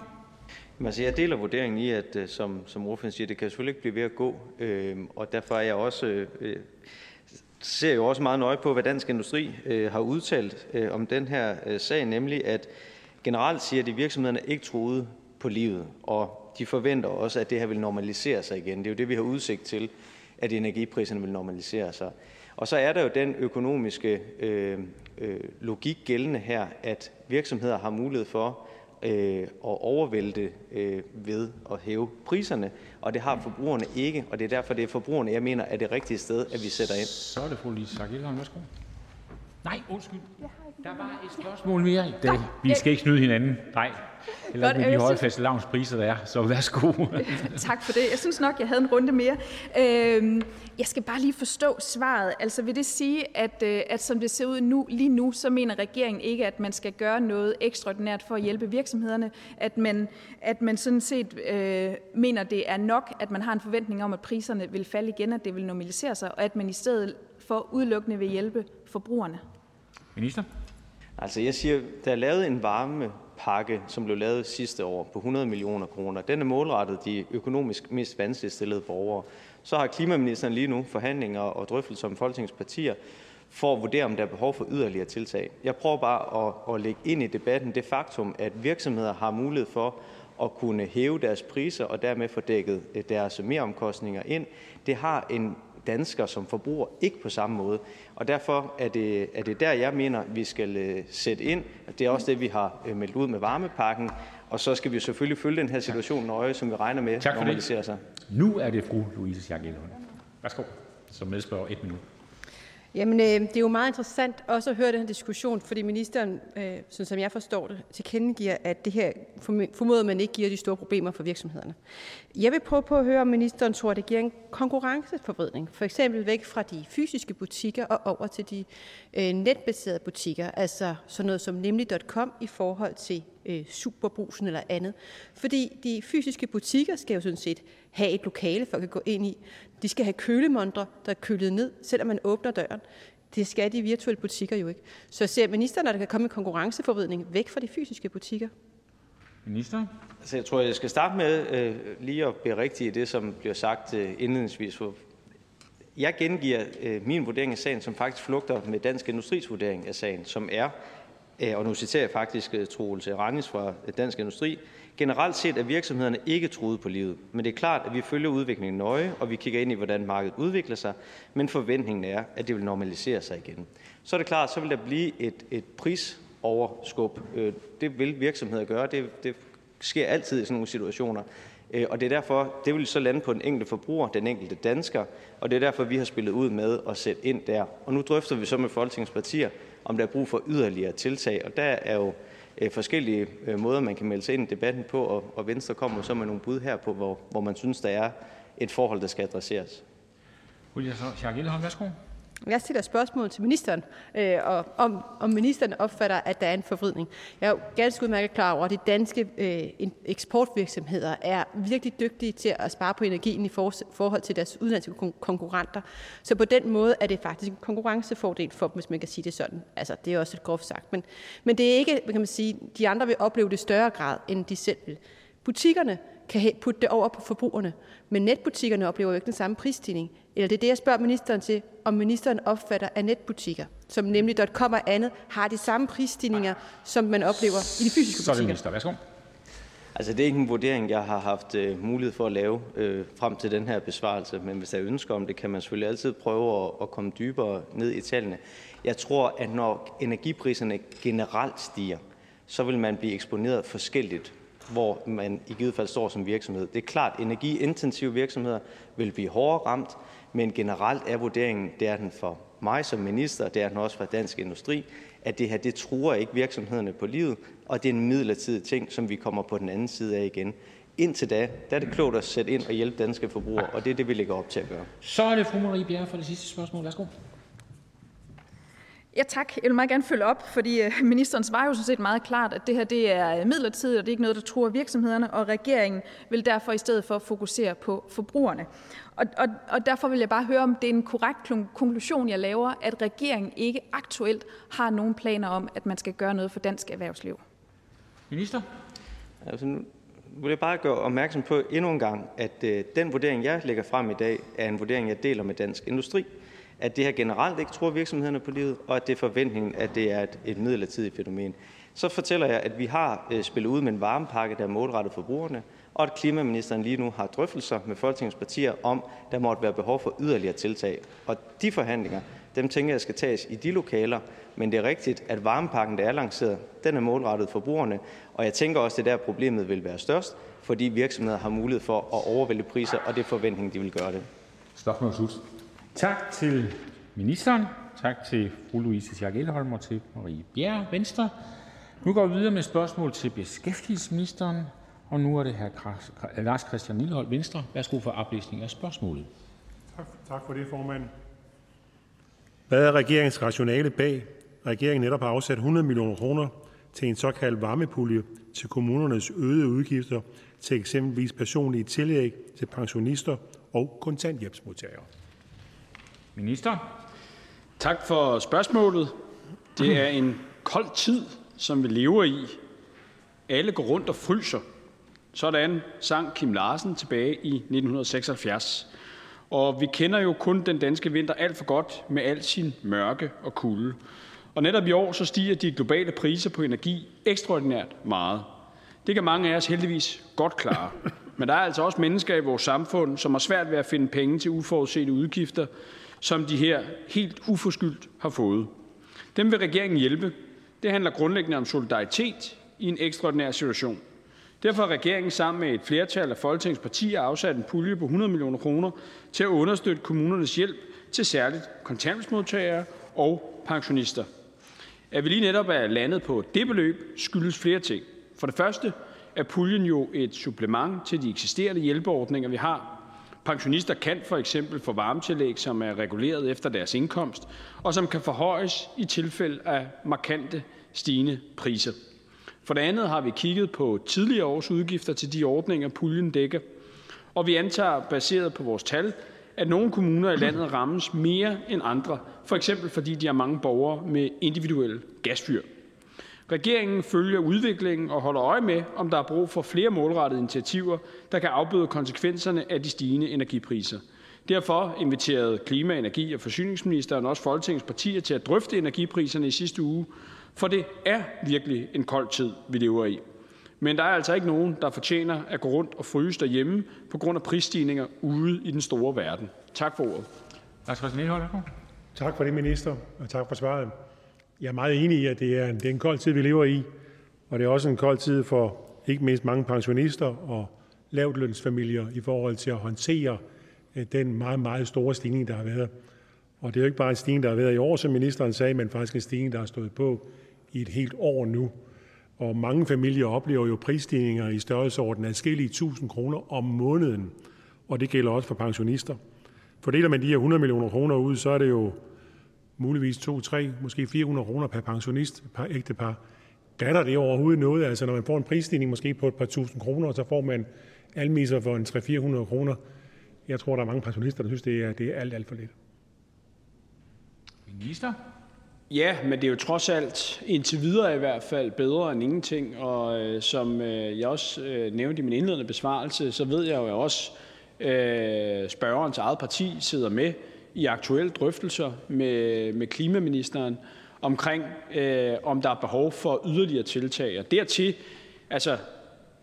Altså, jeg deler vurderingen i, at øh, som, som ordføreren siger, det kan selvfølgelig ikke blive ved at gå, øh, og derfor er jeg også, øh, øh ser jeg jo også meget nøje på, hvad Dansk Industri øh, har udtalt øh, om den her øh, sag, nemlig at generelt siger de, at virksomhederne ikke troede på livet, og de forventer også, at det her vil normalisere sig igen. Det er jo det, vi har udsigt til, at energipriserne vil normalisere sig. Og så er der jo den økonomiske øh, øh, logik gældende her, at virksomheder har mulighed for øh, at overvælte øh, ved at hæve priserne, og det har forbrugerne ikke, og det er derfor, det er forbrugerne, jeg mener, er det rigtige sted, at vi sætter ind. Så er det fru Lise Sarkildholm. Der var et spørgsmål mere. Det, vi skal ikke snyde hinanden. Nej. Eller Godt, med de høje faste priser, der er. Så værsgo. tak for det. Jeg synes nok, jeg havde en runde mere. Øhm, jeg skal bare lige forstå svaret. Altså vil det sige, at, øh, at som det ser ud nu, lige nu, så mener regeringen ikke, at man skal gøre noget ekstraordinært for at hjælpe virksomhederne? At man, at man sådan set øh, mener, det er nok, at man har en forventning om, at priserne vil falde igen, at det vil normalisere sig, og at man i stedet for udelukkende vil hjælpe forbrugerne? Minister? Altså jeg siger, der er lavet en varmepakke, som blev lavet sidste år på 100 millioner kroner. Den er målrettet de økonomisk mest vanskeligt stillede borgere. Så har klimaministeren lige nu forhandlinger og drøftelser om Folketingets partier for at vurdere, om der er behov for yderligere tiltag. Jeg prøver bare at, at lægge ind i debatten det faktum, at virksomheder har mulighed for at kunne hæve deres priser og dermed få dækket øh, deres meromkostninger ind. Det har en dansker som forbruger ikke på samme måde. Og derfor er det, er det der, jeg mener, vi skal øh, sætte ind. Det er også det, vi har øh, meldt ud med varmepakken. Og så skal vi selvfølgelig følge den her situation nøje, som vi regner med tak for normaliserer sig. Nu er det fru Louise Schack Værsgo, som medspørger et minut. Jamen, øh, det er jo meget interessant også at høre den her diskussion, fordi ministeren, øh, sådan som jeg forstår det, tilkendegiver, at det her formoder man ikke giver de store problemer for virksomhederne. Jeg vil prøve på at høre, om ministeren tror, at det giver en konkurrenceforvridning, for eksempel væk fra de fysiske butikker og over til de øh, netbaserede butikker, altså sådan noget som nemlig.com i forhold til øh, superbrusen eller andet. Fordi de fysiske butikker skal jo sådan set have et lokale, folk kan gå ind i. De skal have kølemondre, der er kølet ned, selvom man åbner døren. Det skal de virtuelle butikker jo ikke. Så ser ministeren, at der kan komme en konkurrenceforvridning væk fra de fysiske butikker? Minister? Altså, jeg tror, jeg skal starte med øh, lige at berigtige det, som bliver sagt øh, indledningsvis. For jeg gengiver øh, min vurdering af sagen, som faktisk flugter med Dansk Industris vurdering af sagen, som er, øh, og nu citerer jeg faktisk øh, Troels Ranis fra Dansk Industri, generelt set er virksomhederne ikke truet på livet, men det er klart, at vi følger udviklingen nøje, og vi kigger ind i, hvordan markedet udvikler sig, men forventningen er, at det vil normalisere sig igen. Så er det klart, så vil der blive et, et prisoverskub. Øh, det vil virksomheder gøre, det, det sker altid i sådan nogle situationer. Øh, og det er derfor, det vil så lande på den enkelte forbruger, den enkelte dansker, og det er derfor, vi har spillet ud med at sætte ind der. Og nu drøfter vi så med Folketingets partier, om der er brug for yderligere tiltag, og der er jo øh, forskellige øh, måder, man kan melde sig ind i debatten på, og, og Venstre kommer så med nogle bud her på, hvor, hvor man synes, der er et forhold, der skal adresseres. William Schack Elholm, værsgo. Jeg stiller spørgsmål til ministeren, øh, og om, om ministeren opfatter, at der er en forvridning. Jeg er jo ganske udmærket klar over, at de danske øh, eksportvirksomheder er virkelig dygtige til at spare på energien i for, forhold til deres udenlandske konkurrenter. Så på den måde er det faktisk en konkurrencefordel for dem, hvis man kan sige det sådan. Altså, det er også et groft sagt. Men, men det er ikke, kan man sige, de andre vil opleve det større grad, end de selv vil. Butikkerne kan putte det over på forbrugerne, men netbutikkerne oplever jo ikke den samme prisstigning. Eller det er det, jeg spørger ministeren til, om ministeren opfatter, at netbutikker, som nemlig .com og andet, har de samme prisstigninger, som man oplever i de fysiske butikker. Så er det minister. Værsgo. Altså, det er ikke en vurdering, jeg har haft øh, mulighed for at lave øh, frem til den her besvarelse, men hvis der er ønsker om det, kan man selvfølgelig altid prøve at, at komme dybere ned i tallene. Jeg tror, at når energipriserne generelt stiger, så vil man blive eksponeret forskelligt hvor man i givet fald står som virksomhed. Det er klart, at energiintensive virksomheder vil blive hårdere ramt, men generelt er vurderingen, det er den for mig som minister, det er den også fra Dansk Industri, at det her det truer ikke virksomhederne på livet, og det er en midlertidig ting, som vi kommer på den anden side af igen. Indtil da, der er det klogt at sætte ind og hjælpe danske forbrugere, og det er det, vi lægger op til at gøre. Så er det fru Marie Bjerre for det sidste spørgsmål. Værsgo. Ja, tak. Jeg vil meget gerne følge op, fordi øh, ministeren svarer jo sådan set meget klart, at det her det er midlertidigt, og det er ikke noget, der truer virksomhederne, og regeringen vil derfor i stedet for fokusere på forbrugerne. Og, og, og derfor vil jeg bare høre, om det er en korrekt konklusion, jeg laver, at regeringen ikke aktuelt har nogen planer om, at man skal gøre noget for dansk erhvervsliv. Minister? Altså, nu vil jeg bare gøre opmærksom på endnu en gang, at øh, den vurdering, jeg lægger frem i dag, er en vurdering, jeg deler med Dansk Industri at det her generelt ikke tror virksomhederne på livet, og at det er forventningen, at det er et, et midlertidigt fænomen. Så fortæller jeg, at vi har øh, spillet ud med en varmepakke, der er målrettet forbrugerne, og at klimaministeren lige nu har drøftelser med Folketingets partier om, der måtte være behov for yderligere tiltag. Og de forhandlinger, dem tænker jeg skal tages i de lokaler, men det er rigtigt, at varmepakken, der er lanceret, den er målrettet forbrugerne, og jeg tænker også, at det der problemet vil være størst, fordi virksomheder har mulighed for at overvælde priser, og det er forventningen, de vil gøre det. Slut. Tak til ministeren. Tak til fru Louise Schack Elholm og til Marie Bjerre, Venstre. Nu går vi videre med spørgsmål til beskæftigelsesministeren, og nu er det hr. Øh, Lars Christian Lillehold, Venstre. Værsgo for oplæsning af spørgsmålet. Tak, tak for det, formand. Hvad er regeringens rationale bag? Regeringen netop har afsat 100 millioner kroner til en såkaldt varmepulje til kommunernes øgede udgifter til eksempelvis personlige tillæg til pensionister og kontanthjælpsmodtagere. Minister. Tak for spørgsmålet. Det er en kold tid, som vi lever i. Alle går rundt og fryser. Sådan sang Kim Larsen tilbage i 1976. Og vi kender jo kun den danske vinter alt for godt med al sin mørke og kulde. Og netop i år så stiger de globale priser på energi ekstraordinært meget. Det kan mange af os heldigvis godt klare. Men der er altså også mennesker i vores samfund, som har svært ved at finde penge til uforudsete udgifter, som de her helt uforskyldt har fået. Dem vil regeringen hjælpe. Det handler grundlæggende om solidaritet i en ekstraordinær situation. Derfor har regeringen sammen med et flertal af Folketingets partier afsat en pulje på 100 millioner kroner til at understøtte kommunernes hjælp til særligt kontanthjælpsmodtagere og pensionister. At vi lige netop er landet på det beløb, skyldes flere ting. For det første er puljen jo et supplement til de eksisterende hjælpeordninger, vi har Pensionister kan for eksempel få varmetillæg, som er reguleret efter deres indkomst, og som kan forhøjes i tilfælde af markante stigende priser. For det andet har vi kigget på tidligere års udgifter til de ordninger, puljen dækker, og vi antager, baseret på vores tal, at nogle kommuner i landet rammes mere end andre, for eksempel fordi de har mange borgere med individuelle gasfyr. Regeringen følger udviklingen og holder øje med, om der er brug for flere målrettede initiativer, der kan afbøde konsekvenserne af de stigende energipriser. Derfor inviterede klima-, energi- og forsyningsministeren også Folketingets partier til at drøfte energipriserne i sidste uge, for det er virkelig en kold tid, vi lever i. Men der er altså ikke nogen, der fortjener at gå rundt og fryse derhjemme på grund af prisstigninger ude i den store verden. Tak for ordet. Tak for det, minister, og tak for svaret. Jeg er meget enig i, at det er en, det er en kold tid, vi lever i, og det er også en kold tid for ikke mindst mange pensionister og lavtlønsfamilier i forhold til at håndtere øh, den meget, meget store stigning, der har været. Og det er jo ikke bare en stigning, der har været i år, som ministeren sagde, men faktisk en stigning, der har stået på i et helt år nu. Og mange familier oplever jo prisstigninger i størrelsesordenen af skille 1000 kroner om måneden, og det gælder også for pensionister. Fordeler man de her 100 millioner kroner ud, så er det jo muligvis 2, 3, måske 400 kroner per pensionist, per ægtepar. Batter det overhovedet noget? Altså når man får en prisstigning måske på et par tusind kroner, så får man almiser for en 300-400 kroner. Jeg tror, der er mange pensionister, der synes, det er, det er alt, alt for lidt. Minister? Ja, men det er jo trods alt indtil videre i hvert fald bedre end ingenting. Og øh, som øh, jeg også øh, nævnte i min indledende besvarelse, så ved jeg jo også, øh, spørgerens eget parti sidder med i aktuelle drøftelser med, med klimaministeren omkring, øh, om der er behov for yderligere tiltag. Og dertil, altså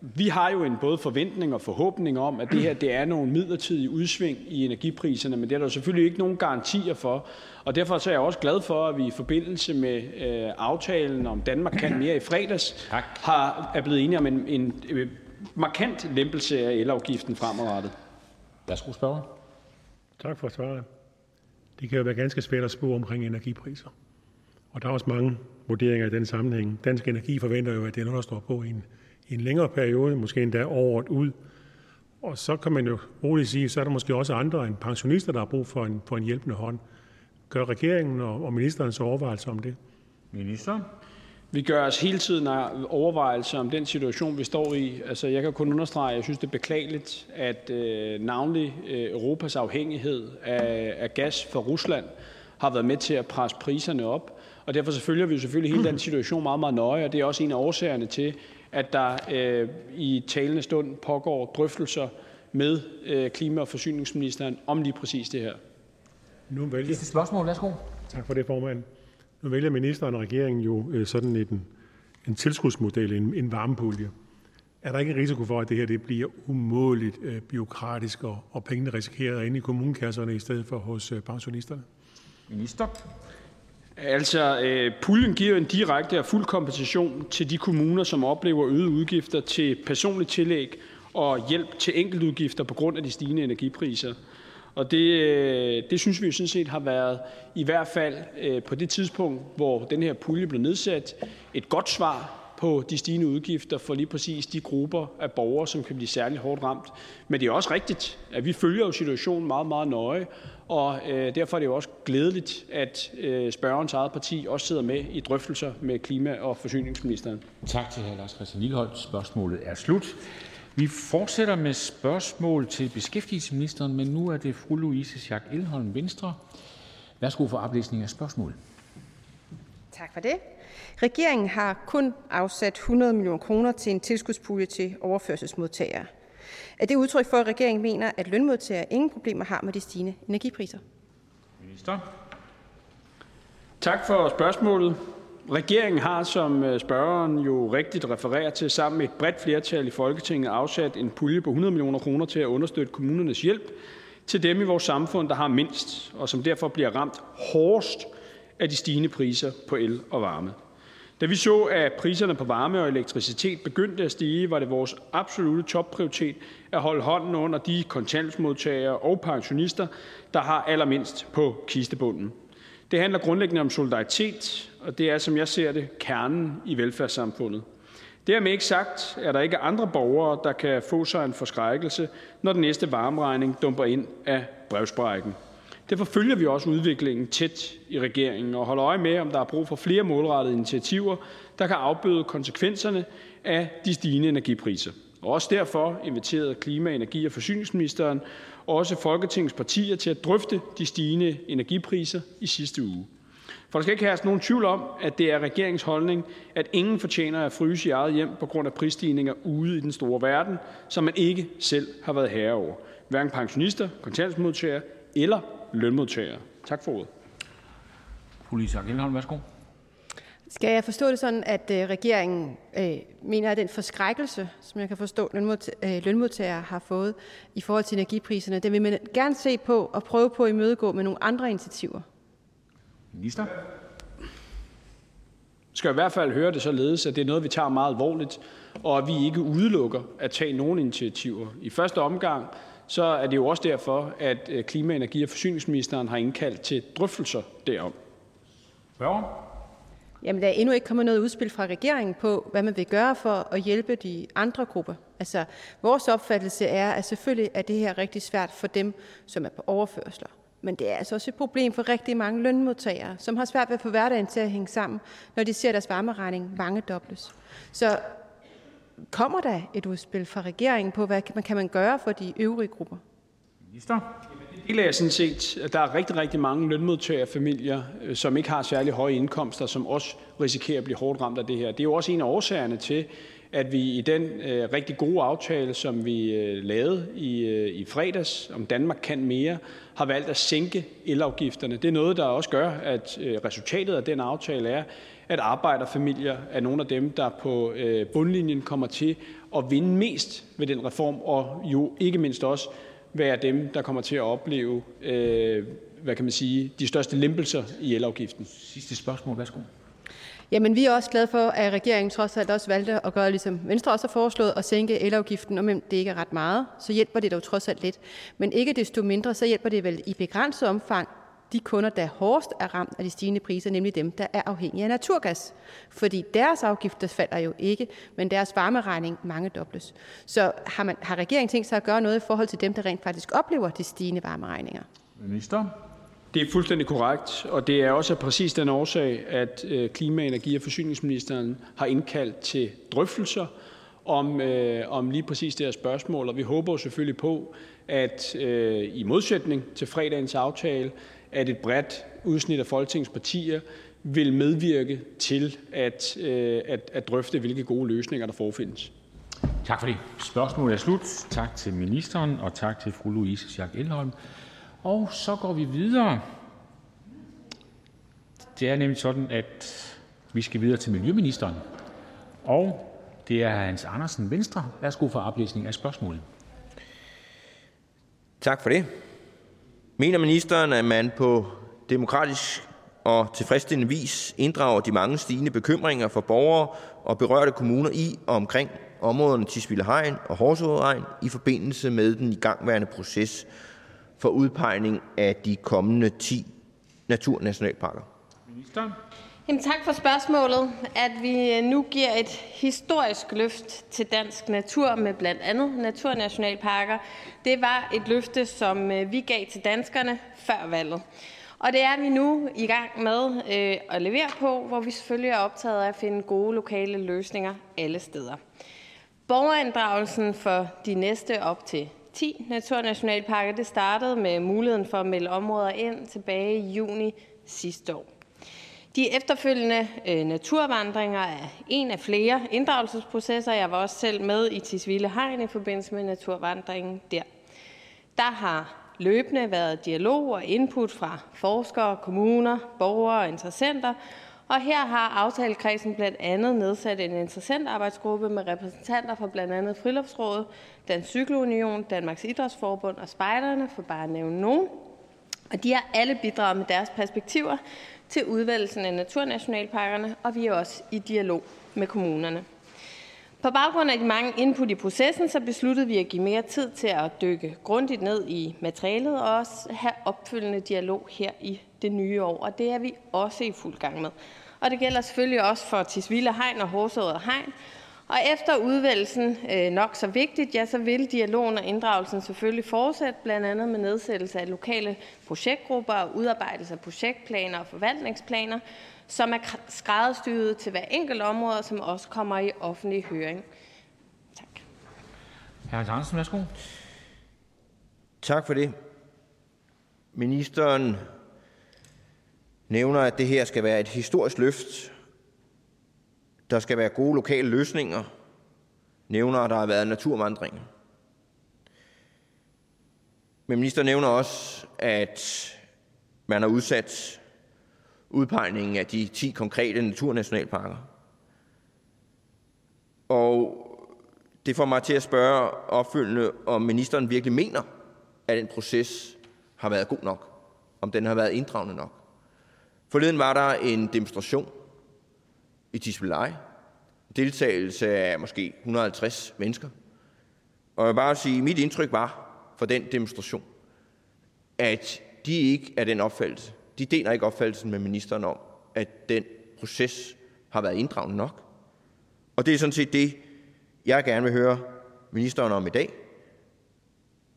vi har jo en både forventning og forhåbning om, at det her det er nogle midlertidige udsving i energipriserne, men det er der selvfølgelig ikke nogen garantier for. Og derfor så er jeg også glad for, at vi i forbindelse med øh, aftalen om Danmark kan mere i fredags, har, er blevet enige om en, en øh, markant lempelse af elafgiften fremadrettet. Værsgo, spørger. Tak for svaret. Det kan jo være ganske svært at spå omkring energipriser. Og der er også mange vurderinger i den sammenhæng. Dansk Energi forventer jo, at det er noget, der står på i en, i en længere periode, måske endda året ud. Og så kan man jo roligt sige, så er der måske også andre end pensionister, der har brug for en, for en hjælpende hånd. Gør regeringen og, og ministerens overvejelser om det? Minister? Vi gør os hele tiden overvejelser om den situation, vi står i. Altså, jeg kan kun understrege, at jeg synes, det er beklageligt, at øh, navnlig øh, Europas afhængighed af, af gas fra Rusland har været med til at presse priserne op. Og derfor så følger vi jo selvfølgelig hele den situation meget, meget nøje, og det er også en af årsagerne til, at der øh, i talende stund pågår drøftelser med øh, klima- og forsyningsministeren om lige præcis det her. Nu vælger... Sidste spørgsmål, værsgo. Tak for det, formand. Nu vælger ministeren og regeringen jo øh, sådan en, en tilskudsmodel, en, en varmepulje. Er der ikke en risiko for, at det her det bliver umådeligt øh, byråkratisk, og, og pengene risikerer ind i kommunekasserne i stedet for hos øh, pensionisterne? Minister? Altså, øh, puljen giver en direkte og fuld kompensation til de kommuner, som oplever øgede udgifter til personligt tillæg og hjælp til enkeltudgifter på grund af de stigende energipriser. Og det, øh, det synes vi jo sådan set har været, i hvert fald øh, på det tidspunkt, hvor den her pulje blev nedsat, et godt svar på de stigende udgifter for lige præcis de grupper af borgere, som kan blive særligt hårdt ramt. Men det er også rigtigt, at vi følger jo situationen meget, meget nøje, og øh, derfor er det jo også glædeligt, at øh, spørgerens eget parti også sidder med i drøftelser med klima- og forsyningsministeren. Tak til hr. Lars Christian Lilleholt. Spørgsmålet er slut. Vi fortsætter med spørgsmål til beskæftigelsesministeren, men nu er det fru Louise Schack Elholm, Venstre. Værsgo for oplæsning af spørgsmålet. Tak for det. Regeringen har kun afsat 100 millioner kroner til en tilskudspulje til overførselsmodtagere. Er det udtryk for, at regeringen mener, at lønmodtagere ingen problemer har med de stigende energipriser? Minister. Tak for spørgsmålet. Regeringen har, som øh, spørgeren jo rigtigt refererer til, sammen med et bredt flertal i Folketinget afsat en pulje på 100 millioner kroner til at understøtte kommunernes hjælp til dem i vores samfund, der har mindst, og som derfor bliver ramt hårdest af de stigende priser på el og varme. Da vi så, at priserne på varme og elektricitet begyndte at stige, var det vores absolute topprioritet at holde hånden under de kontantsmodtagere og pensionister, der har allermindst på kistebunden. Det handler grundlæggende om solidaritet, og det er, som jeg ser det, kernen i velfærdssamfundet. Dermed ikke sagt, at der ikke er andre borgere, der kan få sig en forskrækkelse, når den næste varmeregning dumper ind af brevsprækken. Derfor følger vi også udviklingen tæt i regeringen og holder øje med, om der er brug for flere målrettede initiativer, der kan afbøde konsekvenserne af de stigende energipriser. Og også derfor inviterede klima-, energi- og forsyningsministeren også Folketingets partier til at drøfte de stigende energipriser i sidste uge. For der skal ikke herske nogen tvivl om, at det er regeringens holdning, at ingen fortjener at fryse i eget hjem på grund af prisstigninger ude i den store verden, som man ikke selv har været herre over. Hverken pensionister, kontanthjælpsmodtagere eller lønmodtagere. Tak for ordet. Fru Lisa Elholm, værsgo. Skal jeg forstå det sådan, at øh, regeringen øh, mener, at den forskrækkelse, som jeg kan forstå, øh, lønmodtagere har fået i forhold til energipriserne, den vil man gerne se på og prøve på at imødegå med nogle andre initiativer? Minister? skal i hvert fald høre det således, at det er noget, vi tager meget alvorligt, og at vi ikke udelukker at tage nogen initiativer. I første omgang så er det jo også derfor, at øh, klima-, energi- og forsyningsministeren har indkaldt til drøftelser derom. Spørger? Jamen, der er endnu ikke kommet noget udspil fra regeringen på, hvad man vil gøre for at hjælpe de andre grupper. Altså, vores opfattelse er, at selvfølgelig er det her rigtig svært for dem, som er på overførsler. Men det er altså også et problem for rigtig mange lønmodtagere, som har svært ved at få hverdagen til at hænge sammen, når de ser deres varmeregning mange dobles. Så kommer der et udspil fra regeringen på, hvad man kan man gøre for de øvrige grupper? Minister? Deler er sådan set, at der er rigtig, rigtig mange lønmodtagerfamilier, øh, som ikke har særlig høje indkomster, som også risikerer at blive hårdt ramt af det her. Det er jo også en af årsagerne til, at vi i den øh, rigtig gode aftale, som vi øh, lavede i, øh, i fredags om Danmark kan mere, har valgt at sænke elafgifterne. Det er noget, der også gør, at øh, resultatet af den aftale er, at arbejderfamilier er nogle af dem, der på øh, bundlinjen kommer til at vinde mest ved den reform, og jo ikke mindst også være dem, der kommer til at opleve øh, hvad kan man sige, de største lempelser i elafgiften. Sidste spørgsmål, værsgo. Jamen, vi er også glade for, at regeringen trods alt også valgte at gøre, ligesom Venstre også har foreslået, at sænke elafgiften, og men det ikke er ret meget, så hjælper det dog trods alt lidt. Men ikke desto mindre, så hjælper det vel i begrænset omfang de kunder, der hårdest er ramt af de stigende priser, nemlig dem, der er afhængige af naturgas. Fordi deres afgifter falder jo ikke, men deres varmeregning mange dobles. Så har, man, har regeringen tænkt sig at gøre noget i forhold til dem, der rent faktisk oplever de stigende varmeregninger? Minister? Det er fuldstændig korrekt, og det er også præcis den årsag, at øh, klima-, energi- og forsyningsministeren har indkaldt til drøftelser om, øh, om lige præcis det her spørgsmål. Og vi håber selvfølgelig på, at øh, i modsætning til fredagens aftale, at et bredt udsnit af Folketingets partier vil medvirke til at, øh, at, at drøfte, hvilke gode løsninger der forefindes. Tak for det. Spørgsmålet er slut. Tak til ministeren, og tak til fru Louise Schack Elholm. Og så går vi videre. Det er nemlig sådan, at vi skal videre til miljøministeren, og det er Hans Andersen, Venstre. Værsgo for oplæsning af spørgsmålet. Tak for det. Mener ministeren, at man på demokratisk og tilfredsstillende vis inddrager de mange stigende bekymringer for borgere og berørte kommuner i og omkring områderne Tisvilde Hegn og Horserød i forbindelse med den igangværende proces for udpegning af de kommende 10 naturnationalparker? Ministeren. Jamen, tak for spørgsmålet. At vi øh, nu giver et historisk løft til dansk natur med blandt andet naturnationalparker, det var et løfte, som øh, vi gav til danskerne før valget. Og det er vi nu i gang med øh, at levere på, hvor vi selvfølgelig er optaget af at finde gode lokale løsninger alle steder. Borgerinddragelsen for de næste op til 10 naturnationalparker det startede med muligheden for at melde områder ind tilbage i juni sidste år. De efterfølgende øh, naturvandringer er en af flere inddragelsesprocesser. Jeg var også selv med i Tisvilde Hegn i forbindelse med naturvandringen der. Der har løbende været dialog og input fra forskere, kommuner, borgere og interessenter, og her har aftalekredsen blandt andet nedsat en interessentarbejdsgruppe med repræsentanter fra blandt andet Friluftsrådet, Dansk Cykelunion, Danmarks Idrætsforbund og Spejderne, for bare at nævne nogen. Og de har alle bidraget med deres perspektiver til udvalgelsen af naturnationalparkerne, og vi er også i dialog med kommunerne. På baggrund af de mange input i processen, så besluttede vi at give mere tid til at dykke grundigt ned i materialet og også have opfølgende dialog her i det nye år, og det er vi også i fuld gang med. Og det gælder selvfølgelig også for Tisvilde Hegn og Horsåret Hegn, og efter udvalgelsen øh, nok så vigtigt, ja, så vil dialogen og inddragelsen selvfølgelig fortsætte, blandt andet med nedsættelse af lokale projektgrupper og udarbejdelse af projektplaner og forvaltningsplaner, som er skrædderstyret til hver enkelt område, som også kommer i offentlig høring. Tak. Hr. Hansen, værsgo. Tak for det. Ministeren nævner, at det her skal være et historisk løft. Der skal være gode lokale løsninger. Nævner, at der har været naturvandringer. Men minister nævner også, at man har udsat udpegningen af de 10 konkrete naturnationalparker. Og det får mig til at spørge opfølgende, om ministeren virkelig mener, at den proces har været god nok, om den har været inddragende nok. Forleden var der en demonstration i Tisvildeleje, deltagelse af måske 150 mennesker. Og jeg vil bare sige, at mit indtryk var for den demonstration, at de ikke er den opfattelse. De deler ikke opfattelsen med ministeren om, at den proces har været inddragende nok. Og det er sådan set det, jeg gerne vil høre ministeren om i dag.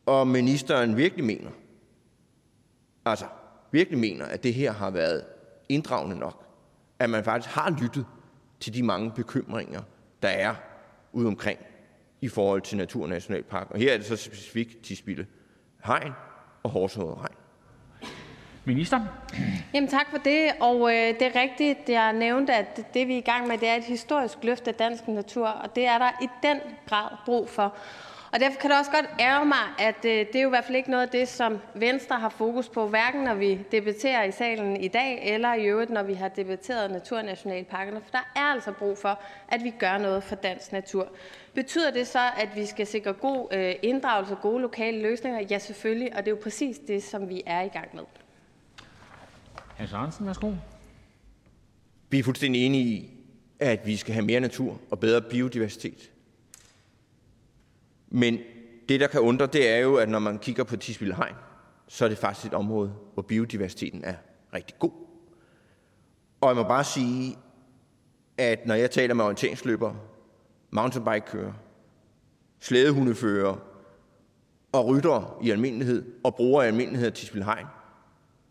Og ministeren virkelig mener, altså virkelig mener, at det her har været inddragende nok. At man faktisk har lyttet til de mange bekymringer, der er ude omkring i forhold til Naturnationalpark. Og her er det så specifikt Tisbille Hegn og Horshåret Hegn. Minister? Jamen tak for det. Og øh, det er rigtigt, jeg nævnte, at det vi er i gang med, det er et historisk løft af dansk natur, og det er der i den grad brug for. Og derfor kan det også godt ærge mig, at øh, det er jo i hvert fald ikke noget af det, som Venstre har fokus på, hverken når vi debatterer i salen i dag, eller i øvrigt, når vi har debatteret naturnationalparkerne. For der er altså brug for, at vi gør noget for dansk natur. Betyder det så, at vi skal sikre god øh, inddragelse og gode lokale løsninger? Ja, selvfølgelig, og det er jo præcis det, som vi er i gang med. Hans Andersen, værsgo. Vi er fuldstændig enige i, at vi skal have mere natur og bedre biodiversitet. Men det, der kan undre, det er jo, at når man kigger på Tisvilde Hegn, så er det faktisk et område, hvor biodiversiteten er rigtig god. Og jeg må bare sige, at når jeg taler med orienteringsløbere, mountainbikekører, slædehundefører og rytter i almindelighed og brugere i almindelighed af Tisvilde Hegn,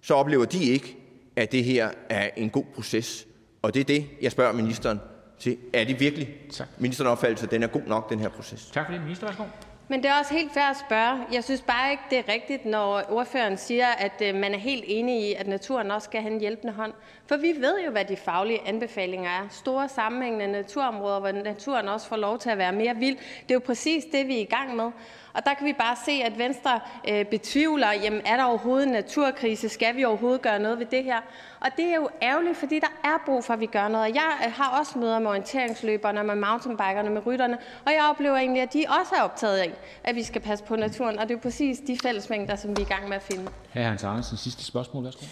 så oplever de ikke, at det her er en god proces. Og det er det, jeg spørger ministeren til. Er det virkelig tak. ministeren opfattelse, at den er god nok, den her proces? Tak for det, minister. Værsgo. Men det er også helt fair at spørge. Jeg synes bare ikke, det er rigtigt, når ordføreren siger, at øh, man er helt enig i, at naturen også skal have en hjælpende hånd. For vi ved jo, hvad de faglige anbefalinger er. Store sammenhængende naturområder, hvor naturen også får lov til at være mere vild. Det er jo præcis det, vi er i gang med. Og der kan vi bare se, at Venstre øh, betvivler, jamen er der overhovedet en naturkrise? Skal vi overhovedet gøre noget ved det her? Og det er jo ærgerligt, fordi der er brug for, at vi gør noget. Og jeg øh, har også møder med orienteringsløberne, med mountainbikerne, med rytterne, og jeg oplever egentlig, at de også er optaget af, at vi skal passe på naturen. Og det er jo præcis de fællesmængder, som vi er i gang med at finde. Her Hans Andersen, sidste spørgsmål. Værsgo.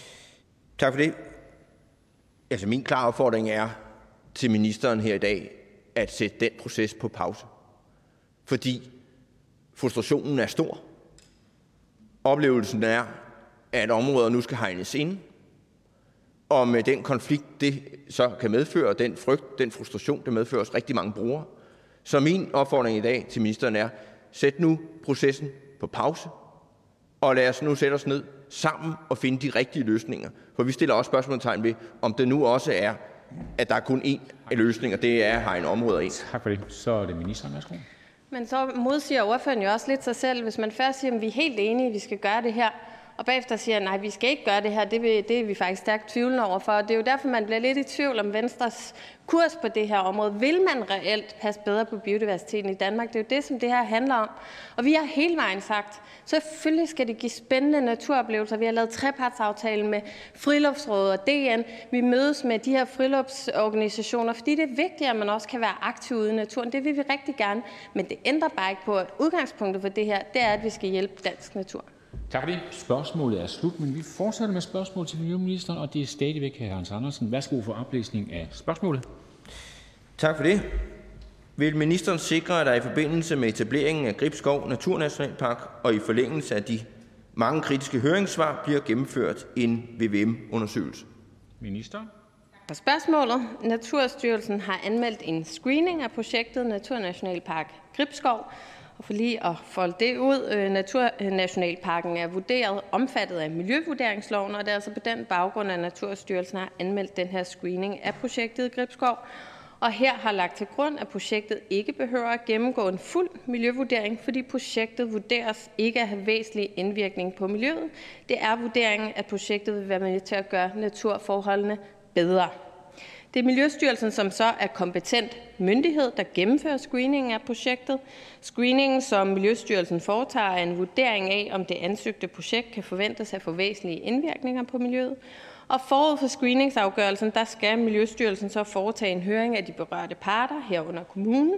Tak for det. Altså min klare opfordring er til ministeren her i dag, at sætte den proces på pause. Fordi Frustrationen er stor. Oplevelsen er, at områder nu skal hegnes ind, og med den konflikt, det så kan medføre, den frygt, den frustration, det medfører os rigtig mange brugere. Så min opfordring i dag til ministeren er, sæt nu processen på pause, og lad os nu sætte os ned sammen og finde de rigtige løsninger. For vi stiller også spørgsmålstegn ved, om det nu også er, at der er kun én løsning, og det er at hegne områder ind. Tak for det. Så er det ministeren. Værsgo. Men så modsiger ordføreren jo også lidt sig selv, hvis man først siger, at vi er helt enige, at vi skal gøre det her, og bagefter siger, nej, vi skal ikke gøre det her, det, vil, det er vi faktisk stærkt tvivlende over for. Det er jo derfor, man bliver lidt i tvivl om Venstres kurs på det her område. Vil man reelt passe bedre på biodiversiteten i Danmark? Det er jo det, som det her handler om. Og vi har hele vejen sagt, selvfølgelig skal det give spændende naturoplevelser. Vi har lavet trepartsaftalen med Friluftsrådet og DN. Vi mødes med de her friluftsorganisationer, fordi det er vigtigt, at man også kan være aktiv ude i naturen. Det vil vi rigtig gerne. Men det ændrer bare ikke på, at udgangspunktet for det her, det er, at vi skal hjælpe dansk natur. Tak for det. Spørgsmålet er slut, men vi fortsætter med spørgsmål til miljøministeren, og det er stadigvæk hr. Hans Andersen. Værsgo for oplæsning af spørgsmålet. Tak for det. Vil ministeren sikre, at der i forbindelse med etableringen af Gribskov Naturnationalpark og i forlængelse af de mange kritiske høringssvar bliver gennemført en VVM-undersøgelse? Minister. For spørgsmålet. Naturstyrelsen har anmeldt en screening af projektet Naturnationalpark Gribskov, og for lige at folde det ud, øh, Naturnationalparken øh, er vurderet omfattet af Miljøvurderingsloven, og det er altså på den baggrund, at Naturstyrelsen har anmeldt den her screening af projektet Gribskov. og her har lagt til grund, at projektet ikke behøver at gennemgå en fuld miljøvurdering, fordi projektet vurderes ikke at have væsentlig indvirkning på miljøet. Det er vurderingen, at projektet vil være med til at gøre naturforholdene bedre. Det er Miljøstyrelsen, som så er kompetent myndighed, der gennemfører screeningen af projektet. Screeningen, som Miljøstyrelsen foretager, er en vurdering af, om det ansøgte projekt kan forventes at få væsentlige indvirkninger på miljøet. Og forud for screeningsafgørelsen, der skal Miljøstyrelsen så foretage en høring af de berørte parter, herunder kommunen.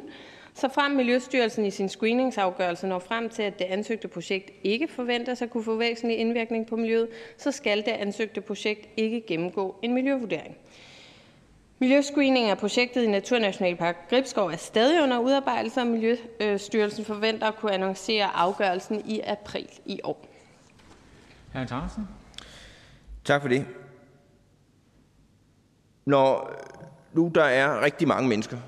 Så frem Miljøstyrelsen i sin screeningsafgørelse når frem til, at det ansøgte projekt ikke forventes at kunne få væsentlig indvirkning på miljøet, så skal det ansøgte projekt ikke gennemgå en miljøvurdering. Miljøscreening af projektet i Naturnationalpark Gribskov er stadig under udarbejdelse, og Miljøstyrelsen forventer at kunne annoncere afgørelsen i april i år. Hr. Thomsen. Tak for det. Når nu der er rigtig mange mennesker,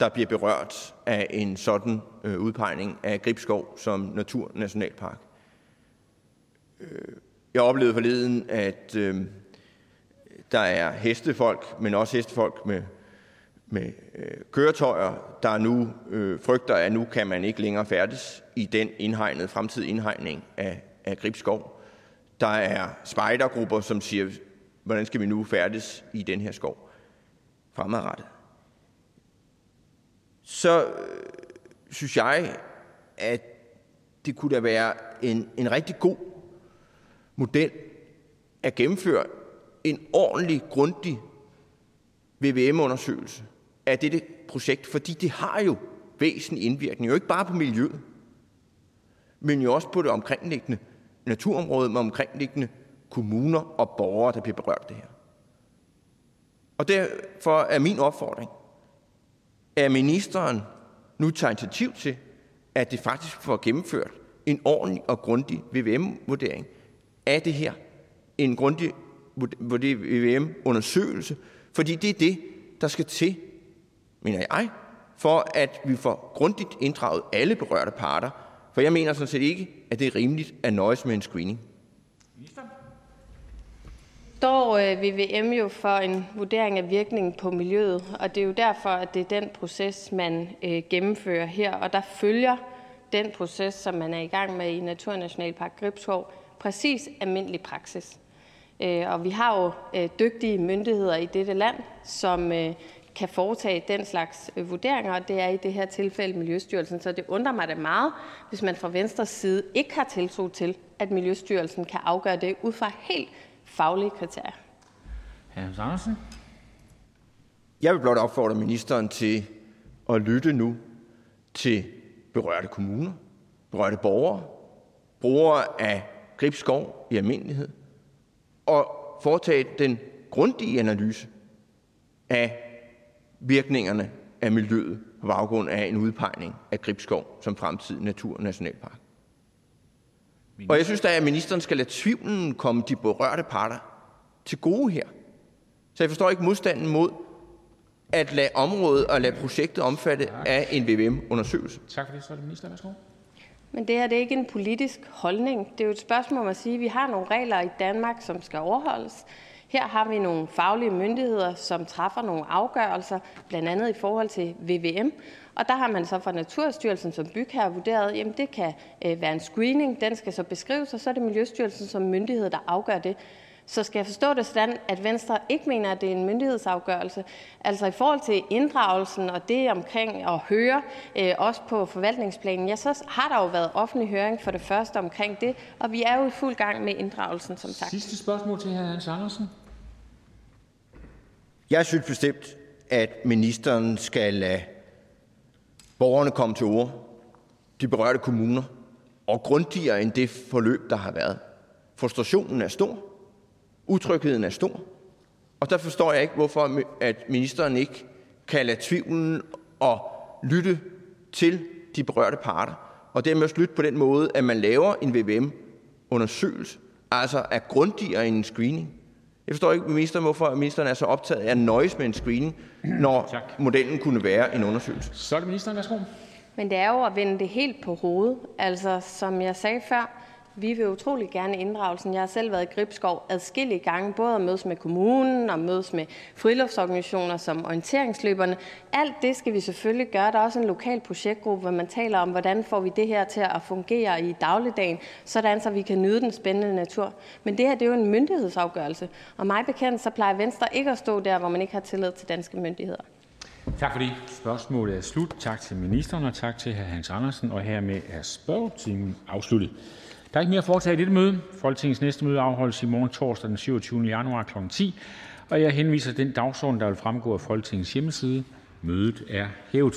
der bliver berørt af en sådan øh, udpegning af Gribskov som naturnationalpark. Øh, jeg oplevede forleden, at øh, der er hestefolk, men også hestefolk med, med øh, køretøjer, der nu øh, frygter, at nu kan man ikke længere færdes i den indhegnede, fremtidige indhegning af, af Gribskov. Der er spejdergrupper, som siger, hvordan skal vi nu færdes i den her skov fremadrettet. Så øh, synes jeg, at det kunne da være en, en rigtig god model at gennemføre en ordentlig, grundig VVM-undersøgelse af dette projekt, fordi det har jo væsentlig indvirkning, jo ikke bare på miljøet, men jo også på det omkringliggende naturområde med omkringliggende kommuner og borgere, der bliver berørt af det her. Og derfor er min opfordring, at ministeren nu tager initiativ til, at det faktisk får gennemført en ordentlig og grundig VVM-vurdering af det her. En grundig VVM-undersøgelse, fordi det er det, der skal til, mener jeg, for at vi får grundigt inddraget alle berørte parter. For jeg mener sådan set ikke, at det er rimeligt at nøjes med en screening. står øh, VVM jo for en vurdering af virkningen på miljøet, og det er jo derfor, at det er den proces, man øh, gennemfører her. Og der følger den proces, som man er i gang med i Naturnationalpark Gribskov, præcis almindelig praksis. Øh, og vi har jo dygtige myndigheder i dette land, som kan foretage den slags vurderinger, og det er i det her tilfælde Miljøstyrelsen. Så det undrer mig da meget, hvis man fra Venstres side ikke har tiltro til, at Miljøstyrelsen kan afgøre det ud fra helt faglige kriterier. Hans Andersen. Jeg vil blot opfordre ministeren til at lytte nu til berørte kommuner, berørte borgere, brugere af Gribskov i almindelighed, og foretage den grundige analyse af virkningerne af miljøet på baggrund af en udpegning af Gribskov som fremtidig naturnationalpark. Og jeg synes da, at ministeren skal lade tvivlen komme de berørte parter til gode her. Så jeg forstår ikke modstanden mod at lade området og lade projektet omfatte af en VVM-undersøgelse. Tak for det. Så er det minister. Værsgo. Men det her det er ikke en politisk holdning. Det er jo et spørgsmål om at sige, at vi har nogle regler i Danmark, som skal overholdes. Her har vi nogle faglige myndigheder, som træffer nogle afgørelser, blandt andet i forhold til VVM. Og der har man så fra Naturstyrelsen som bygherre vurderet, at det kan øh, være en screening, den skal så beskrives, og så er det Miljøstyrelsen som myndighed, der afgør det. Så skal jeg forstå det sådan, at Venstre ikke mener, at det er en myndighedsafgørelse? Altså i forhold til inddragelsen og det omkring at høre, øh, også på forvaltningsplanen, ja, så har der jo været offentlig høring for det første omkring det, og vi er jo i fuld gang med inddragelsen, som sagt. Sidste spørgsmål til hr. Hans Andersen. Jeg synes bestemt, at ministeren skal lade borgerne komme til ord, de berørte kommuner, og grundigere end det forløb, der har været. Frustrationen er stor, utrygheden er stor, og der forstår jeg ikke, hvorfor at ministeren ikke kan lade tvivlen og lytte til de berørte parter, og dermed også lytte på den måde, at man laver en VVM-undersøgelse, altså er grundigere end en screening. Jeg forstår ikke, ministeren, hvorfor ministeren er så optaget af at nøjes med en screening, når tak. modellen kunne være en undersøgelse. Så er det ministeren. Værsgo. Men det er jo at vende det helt på hovedet. Altså, som jeg sagde før, vi vil utrolig gerne inddragelsen. Jeg har selv været i Gribskov adskillige gange, både at mødes med kommunen og mødes med friluftsorganisationer som orienteringsløberne. Alt det skal vi selvfølgelig gøre. Der er også en lokal projektgruppe, hvor man taler om, hvordan får vi det her til at fungere i dagligdagen, sådan så vi kan nyde den spændende natur. Men det her det er jo en myndighedsafgørelse, og mig bekendt så plejer Venstre ikke at stå der, hvor man ikke har tillid til danske myndigheder. Tak for. Spørgsmålet er slut. Tak til ministeren, og tak til hr. Hans Andersen. Og hermed er spørgetimen afsluttet. Der er ikke mere at foretage i dette møde. Folketingets næste møde afholdes i morgen torsdag den 27. januar kl. 10. Og jeg henviser den dagsorden, der vil fremgå af Folketingets hjemmeside. Mødet er hævet.